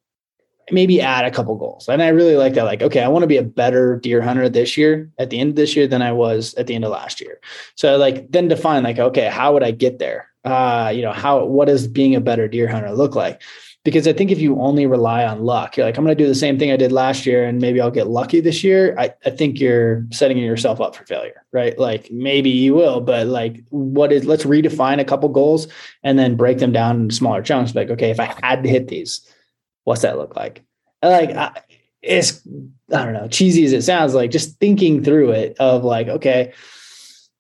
maybe add a couple goals. And I really like that. Like, okay, I want to be a better deer hunter this year at the end of this year than I was at the end of last year. So like then define like, okay, how would I get there? Uh, you know, how what does being a better deer hunter look like? Because I think if you only rely on luck, you're like, I'm gonna do the same thing I did last year and maybe I'll get lucky this year. I, I think you're setting yourself up for failure, right? Like maybe you will, but like what is let's redefine a couple goals and then break them down into smaller chunks. Like, okay, if I had to hit these, what's that look like? Like, I, it's, I don't know, cheesy as it sounds like just thinking through it of like, okay,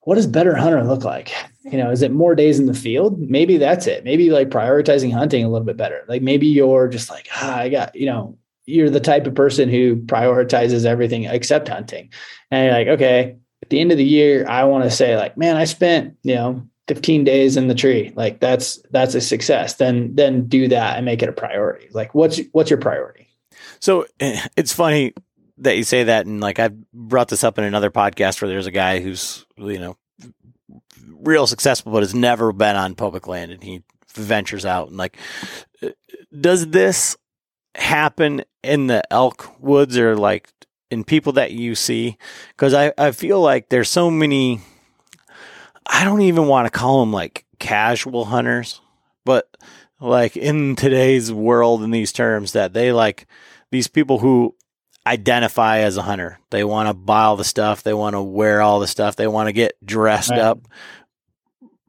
what does better hunter look like? You know, is it more days in the field? Maybe that's it. Maybe like prioritizing hunting a little bit better. Like maybe you're just like, ah, I got, you know, you're the type of person who prioritizes everything except hunting. And you're like, okay, at the end of the year, I want to say like, man, I spent, you know, 15 days in the tree. Like that's that's a success. Then then do that and make it a priority. Like what's what's your priority? So eh, it's funny that you say that, and like I've brought this up in another podcast where there's a guy who's you know real successful, but has never been on public land, and he ventures out and like, eh, does this happen in the elk woods or like in people that you see? Because I I feel like there's so many. I don't even want to call them like casual hunters, but like in today's world in these terms that they like these people who identify as a hunter. They want to buy all the stuff. They want to wear all the stuff. They want to get dressed right. up.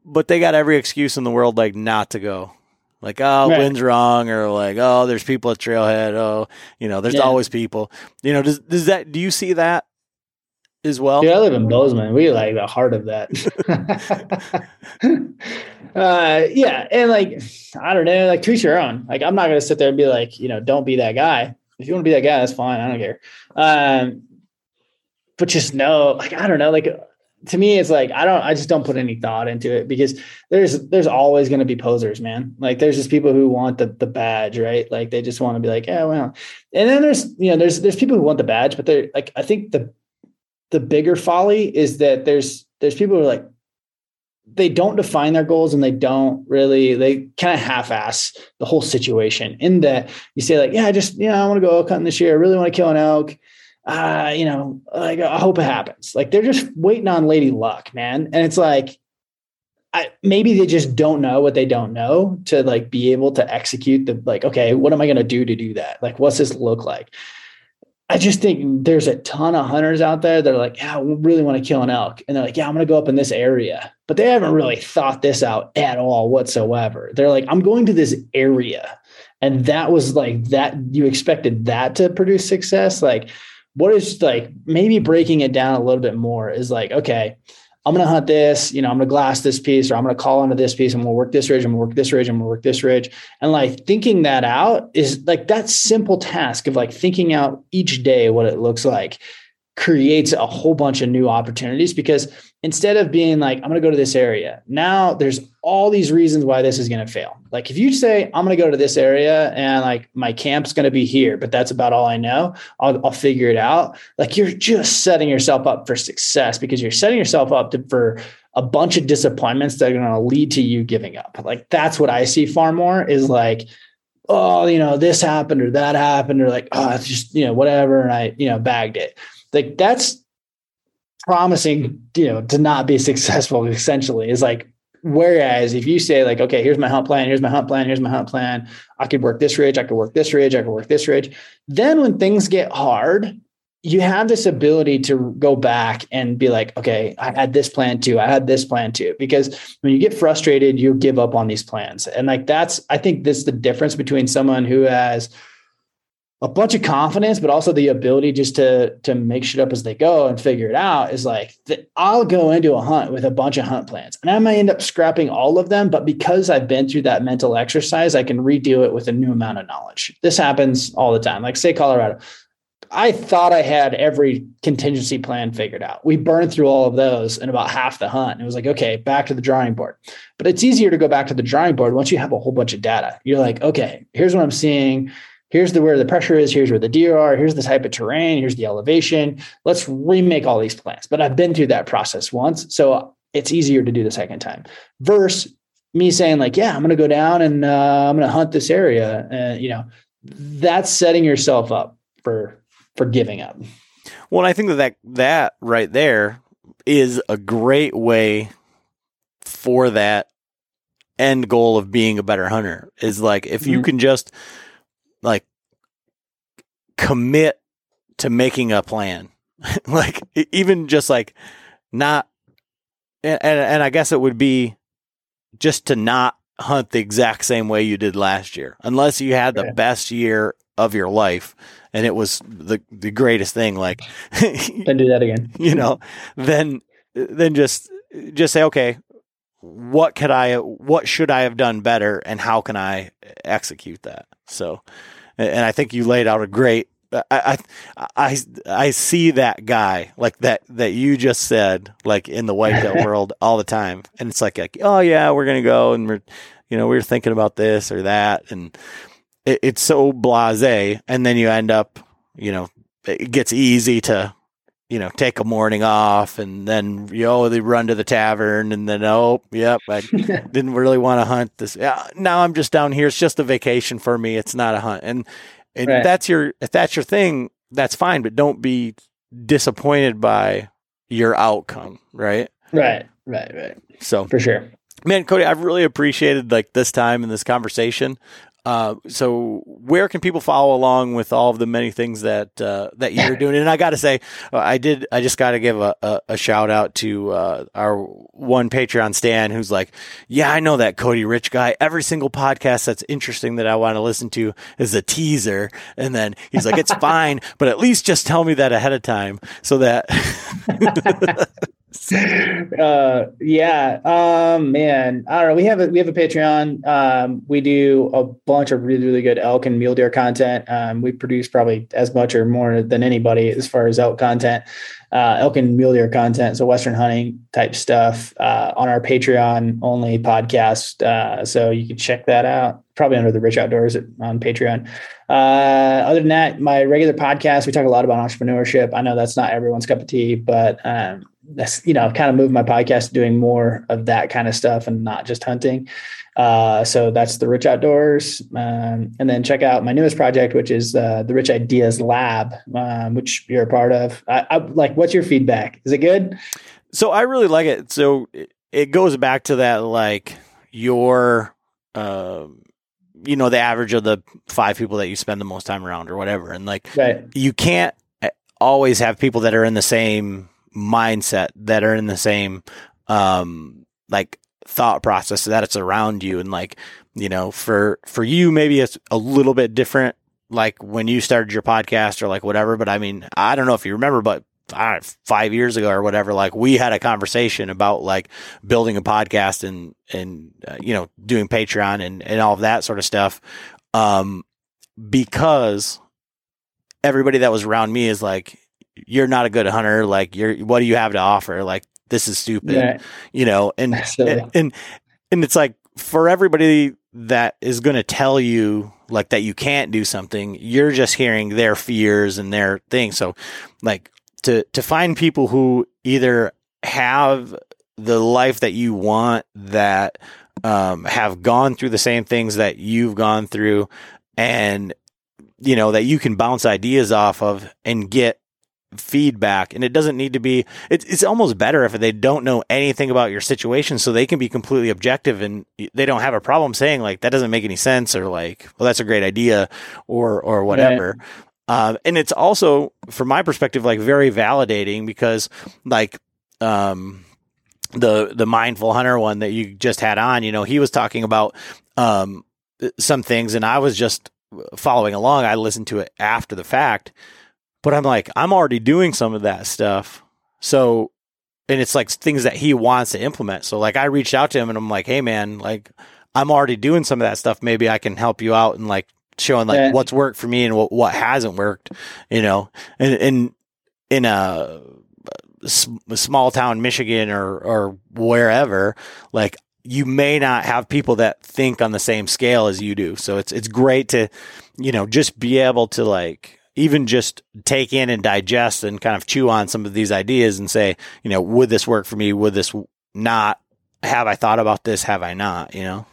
But they got every excuse in the world, like not to go. Like, oh, right. wind's wrong, or like, oh, there's people at Trailhead. Oh, you know, there's yeah. always people. You know, does does that? Do you see that as well? Yeah, I live in Bozeman. We like the heart of that. uh, yeah, and like, I don't know, like, to your own. Like, I'm not gonna sit there and be like, you know, don't be that guy if you want to be that guy, that's fine. I don't care. Um, but just know, like, I don't know, like to me, it's like I don't, I just don't put any thought into it because there's there's always going to be posers, man. Like there's just people who want the the badge, right? Like they just want to be like, yeah, well. And then there's you know there's there's people who want the badge, but they're like I think the the bigger folly is that there's there's people who are like they don't define their goals and they don't really they kind of half-ass the whole situation in that you say like yeah i just yeah i want to go elk hunting this year. I really want to kill an elk. Uh you know like i hope it happens. Like they're just waiting on lady luck man. And it's like I, maybe they just don't know what they don't know to like be able to execute the like okay what am i going to do to do that? Like what's this look like I just think there's a ton of hunters out there that are like, yeah, I really want to kill an elk. And they're like, yeah, I'm going to go up in this area. But they haven't really thought this out at all whatsoever. They're like, I'm going to this area. And that was like that, you expected that to produce success. Like, what is like maybe breaking it down a little bit more is like, okay, I'm going to hunt this, you know, I'm going to glass this piece or I'm going to call onto this piece. I'm going to work this ridge. I'm going to work this ridge. I'm going to work this ridge. And like thinking that out is like that simple task of like thinking out each day what it looks like creates a whole bunch of new opportunities because instead of being like, I'm going to go to this area, now there's all these reasons why this is going to fail. Like if you say, I'm going to go to this area and like my camp's going to be here, but that's about all I know, I'll, I'll figure it out. Like you're just setting yourself up for success because you're setting yourself up to, for a bunch of disappointments that are going to lead to you giving up. Like that's what I see far more is like, oh, you know, this happened or that happened, or like, oh, it's just, you know, whatever. And I, you know, bagged it like that's promising, you know, to not be successful essentially is like, whereas if you say like, okay, here's my hunt plan, here's my hunt plan, here's my hunt plan, I could work this ridge, I could work this ridge, I could work this ridge. Then when things get hard, you have this ability to go back and be like, okay, I had this plan too. I had this plan too. Because when you get frustrated, you give up on these plans. And like that's, I think this is the difference between someone who has a bunch of confidence, but also the ability just to to make shit up as they go and figure it out is like I'll go into a hunt with a bunch of hunt plans and I might end up scrapping all of them, but because I've been through that mental exercise, I can redo it with a new amount of knowledge. This happens all the time. Like say Colorado, I thought I had every contingency plan figured out. We burned through all of those in about half the hunt. And it was like, okay, back to the drawing board. But it's easier to go back to the drawing board once you have a whole bunch of data. You're like, okay, here's what I'm seeing here's the where the pressure is here's where the deer are here's the type of terrain here's the elevation. Let's remake all these plans. But i've been through that process once so it's easier to do the second time. Versus me saying like yeah i'm going to go down and uh, i'm going to hunt this area and you know that's setting yourself up for for giving up. Well i think that that, that right there is a great way for that end goal of being a better hunter is like if mm-hmm. you can just like commit to making a plan. like even just like not and, and I guess it would be just to not hunt the exact same way you did last year. Unless you had the yeah. best year of your life and it was the the greatest thing like then do that again. you know, then then just just say, okay, what could I, what should I have done better, and how can I execute that? So, and I think you laid out a great. I, I I I see that guy like that that you just said like in the whitetail world all the time, and it's like, like oh yeah, we're gonna go and we're you know we are thinking about this or that, and it, it's so blasé, and then you end up you know it gets easy to you know, take a morning off and then, you know, they run to the tavern and then, oh, yep, I didn't really want to hunt this. Yeah, now I'm just down here. It's just a vacation for me. It's not a hunt. And, and right. that's your, if that's your thing, that's fine, but don't be disappointed by your outcome. Right. Right. Right. Right. So for sure. Man, Cody, I've really appreciated like this time and this conversation. Uh, so where can people follow along with all of the many things that uh, that you're doing? And I got to say, I did. I just got to give a, a, a, shout out to uh, our one Patreon Stan who's like, "Yeah, I know that Cody Rich guy. Every single podcast that's interesting that I want to listen to is a teaser." And then he's like, "It's fine, but at least just tell me that ahead of time so that." uh, yeah. Um, man, I don't know. We have a we have a Patreon. Um, we do a bunch of really really good elk and mule deer content. Um, we produce probably as much or more than anybody as far as elk content, uh, elk and mule deer content. So western hunting type stuff uh, on our Patreon only podcast. Uh, so you can check that out. Probably under the Rich Outdoors on Patreon. Uh, other than that, my regular podcast, we talk a lot about entrepreneurship. I know that's not everyone's cup of tea, but um, that's you know kind of moved my podcast to doing more of that kind of stuff and not just hunting. Uh, so that's the rich outdoors um, and then check out my newest project which is uh, the rich ideas lab um, which you're a part of. I, I, like what's your feedback? Is it good? So i really like it. So it goes back to that like your uh, you know the average of the five people that you spend the most time around or whatever. And like right. you can't eh, always have people that are in the same mindset that are in the same um like thought process that it's around you. And like you know for for you maybe it's a little bit different like when you started your podcast or like whatever. But i mean i don't know if you remember but know, five years ago or whatever like we had a conversation about like building a podcast and and uh, you know doing patreon and and all of that sort of stuff. Um because everybody that was around me is like you're not a good hunter. Like you're, what do you have to offer? Like this is stupid, yeah. you know, and, and, and, and it's like for everybody that is going to tell you like that you can't do something, you're just hearing their fears and their things. So like to, to find people who either have the life that you want that, um, have gone through the same things that you've gone through and you know that you can bounce ideas off of and get feedback and it doesn't need to be it's, it's almost better if they don't know anything about your situation so they can be completely objective and they don't have a problem saying like that doesn't make any sense or like well that's a great idea or or whatever. Uh, and it's also from my perspective like very validating because like um the the mindful hunter one that you just had on you know he was talking about um some things and I was just following along. I listened to it after the fact but I'm like, I'm already doing some of that stuff. So, and it's like things that he wants to implement. So, like, I reached out to him and I'm like, hey, man, like, I'm already doing some of that stuff. Maybe I can help you out and like showing like yeah. what's worked for me and what, what hasn't worked, you know, and, and in a, a small town, Michigan or, or wherever, like, you may not have people that think on the same scale as you do. So it's, it's great to, you know, just be able to like, even just take in and digest and kind of chew on some of these ideas and say, you know, would this work for me? Would this not? Have I thought about this? Have I not? You know?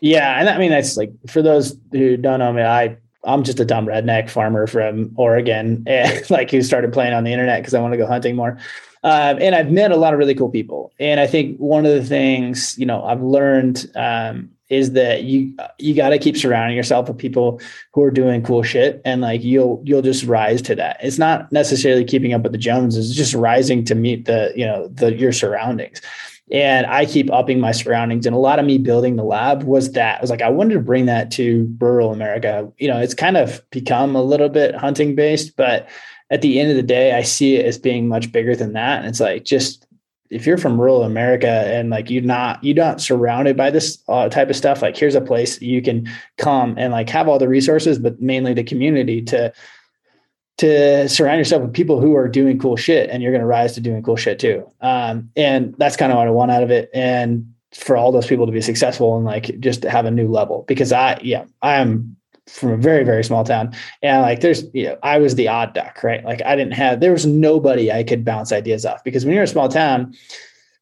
Yeah. And I mean, that's like for those who don't know me, I, I'm just a dumb redneck farmer from Oregon, and like who started playing on the internet because I want to go hunting more. Um, and I've met a lot of really cool people. And I think one of the things, you know, I've learned um, is that you you got to keep surrounding yourself with people who are doing cool shit and like you'll you'll just rise to that. It's not necessarily keeping up with the joneses it's just rising to meet the you know the your surroundings. And i keep upping my surroundings and a lot of me building the lab was that i was like i wanted to bring that to rural america. You know it's kind of become a little bit hunting based but at the end of the day i see it as being much bigger than that and it's like just if you're from rural America and like you're not you're not surrounded by this uh, type of stuff, like here's a place you can come and like have all the resources, but mainly the community to to surround yourself with people who are doing cool shit and you're going to rise to doing cool shit too. Um, and that's kind of what I want out of it. And for all those people to be successful and like just have a new level because I, yeah, I am from a very, very small town. And like, there's, you know, I was the odd duck, right? Like I didn't have, there was nobody I could bounce ideas off. Because when you're a small town,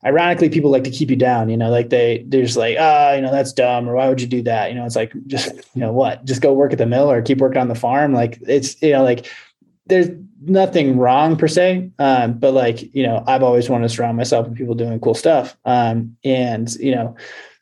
ironically people like to keep you down you know? Like they they're just like ah oh, you know that's dumb or why would you do that? You know it's like just you know what? Just go work at the mill or keep working on the farm? Like it's you know like there's nothing wrong per se, um, but like you know, I've always wanted to surround myself with people doing cool stuff, um, and you know,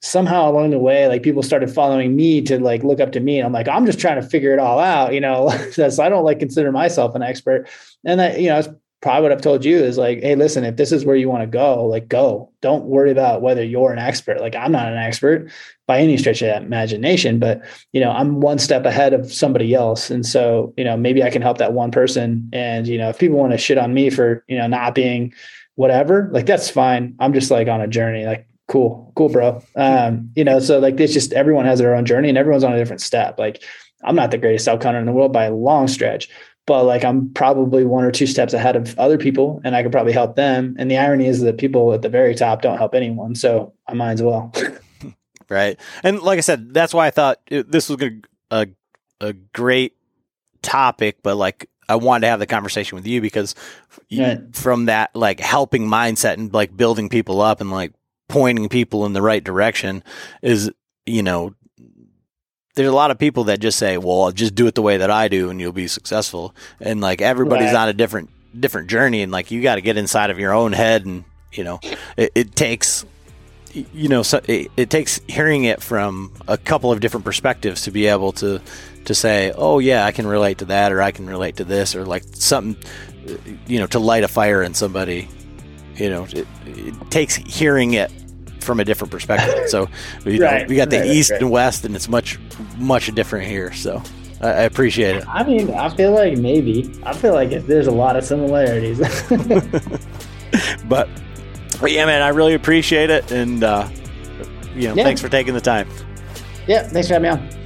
somehow along the way, like people started following me to like look up to me, and I'm like, I'm just trying to figure it all out, you know. so I don't like consider myself an expert, and that you know, it's probably what I've told you is like, hey, listen, if this is where you want to go, like go. Don't worry about whether you're an expert. Like I'm not an expert by any stretch of imagination, but you know, I'm one step ahead of somebody else. And so, you know, maybe I can help that one person. And, you know, if people want to shit on me for, you know, not being whatever, like that's fine. I'm just like on a journey. Like, cool, cool, bro. Um, you know, so like it's just everyone has their own journey and everyone's on a different step. Like I'm not the greatest hunter in the world by a long stretch, but like I'm probably one or two steps ahead of other people and I could probably help them. And the irony is that people at the very top don't help anyone. So I might as well. right. And like I said, that's why I thought it, this was a, a great topic, but like I wanted to have the conversation with you because right. from that like helping mindset and like building people up and like pointing people in the right direction is, you know, there's a lot of people that just say, "Well, just do it the way that I do, and you'll be successful." And like everybody's right. on a different different journey, and like you got to get inside of your own head, and you know, it, it takes you know so it, it, takes hearing it from a couple of different perspectives to be able to to say, "Oh yeah, I can relate to that," or "I can relate to this," or like something you know to light a fire in somebody. You know, it, it takes hearing it from a different perspective. So we, right, we got the right, east right. and west, and it's much much different here. So I, I, appreciate it. I mean, I feel like maybe I feel like there's a lot of similarities. but, but yeah, man, I really appreciate it, and uh, you know, yeah. thanks for taking the time. Yeah, thanks for having me on.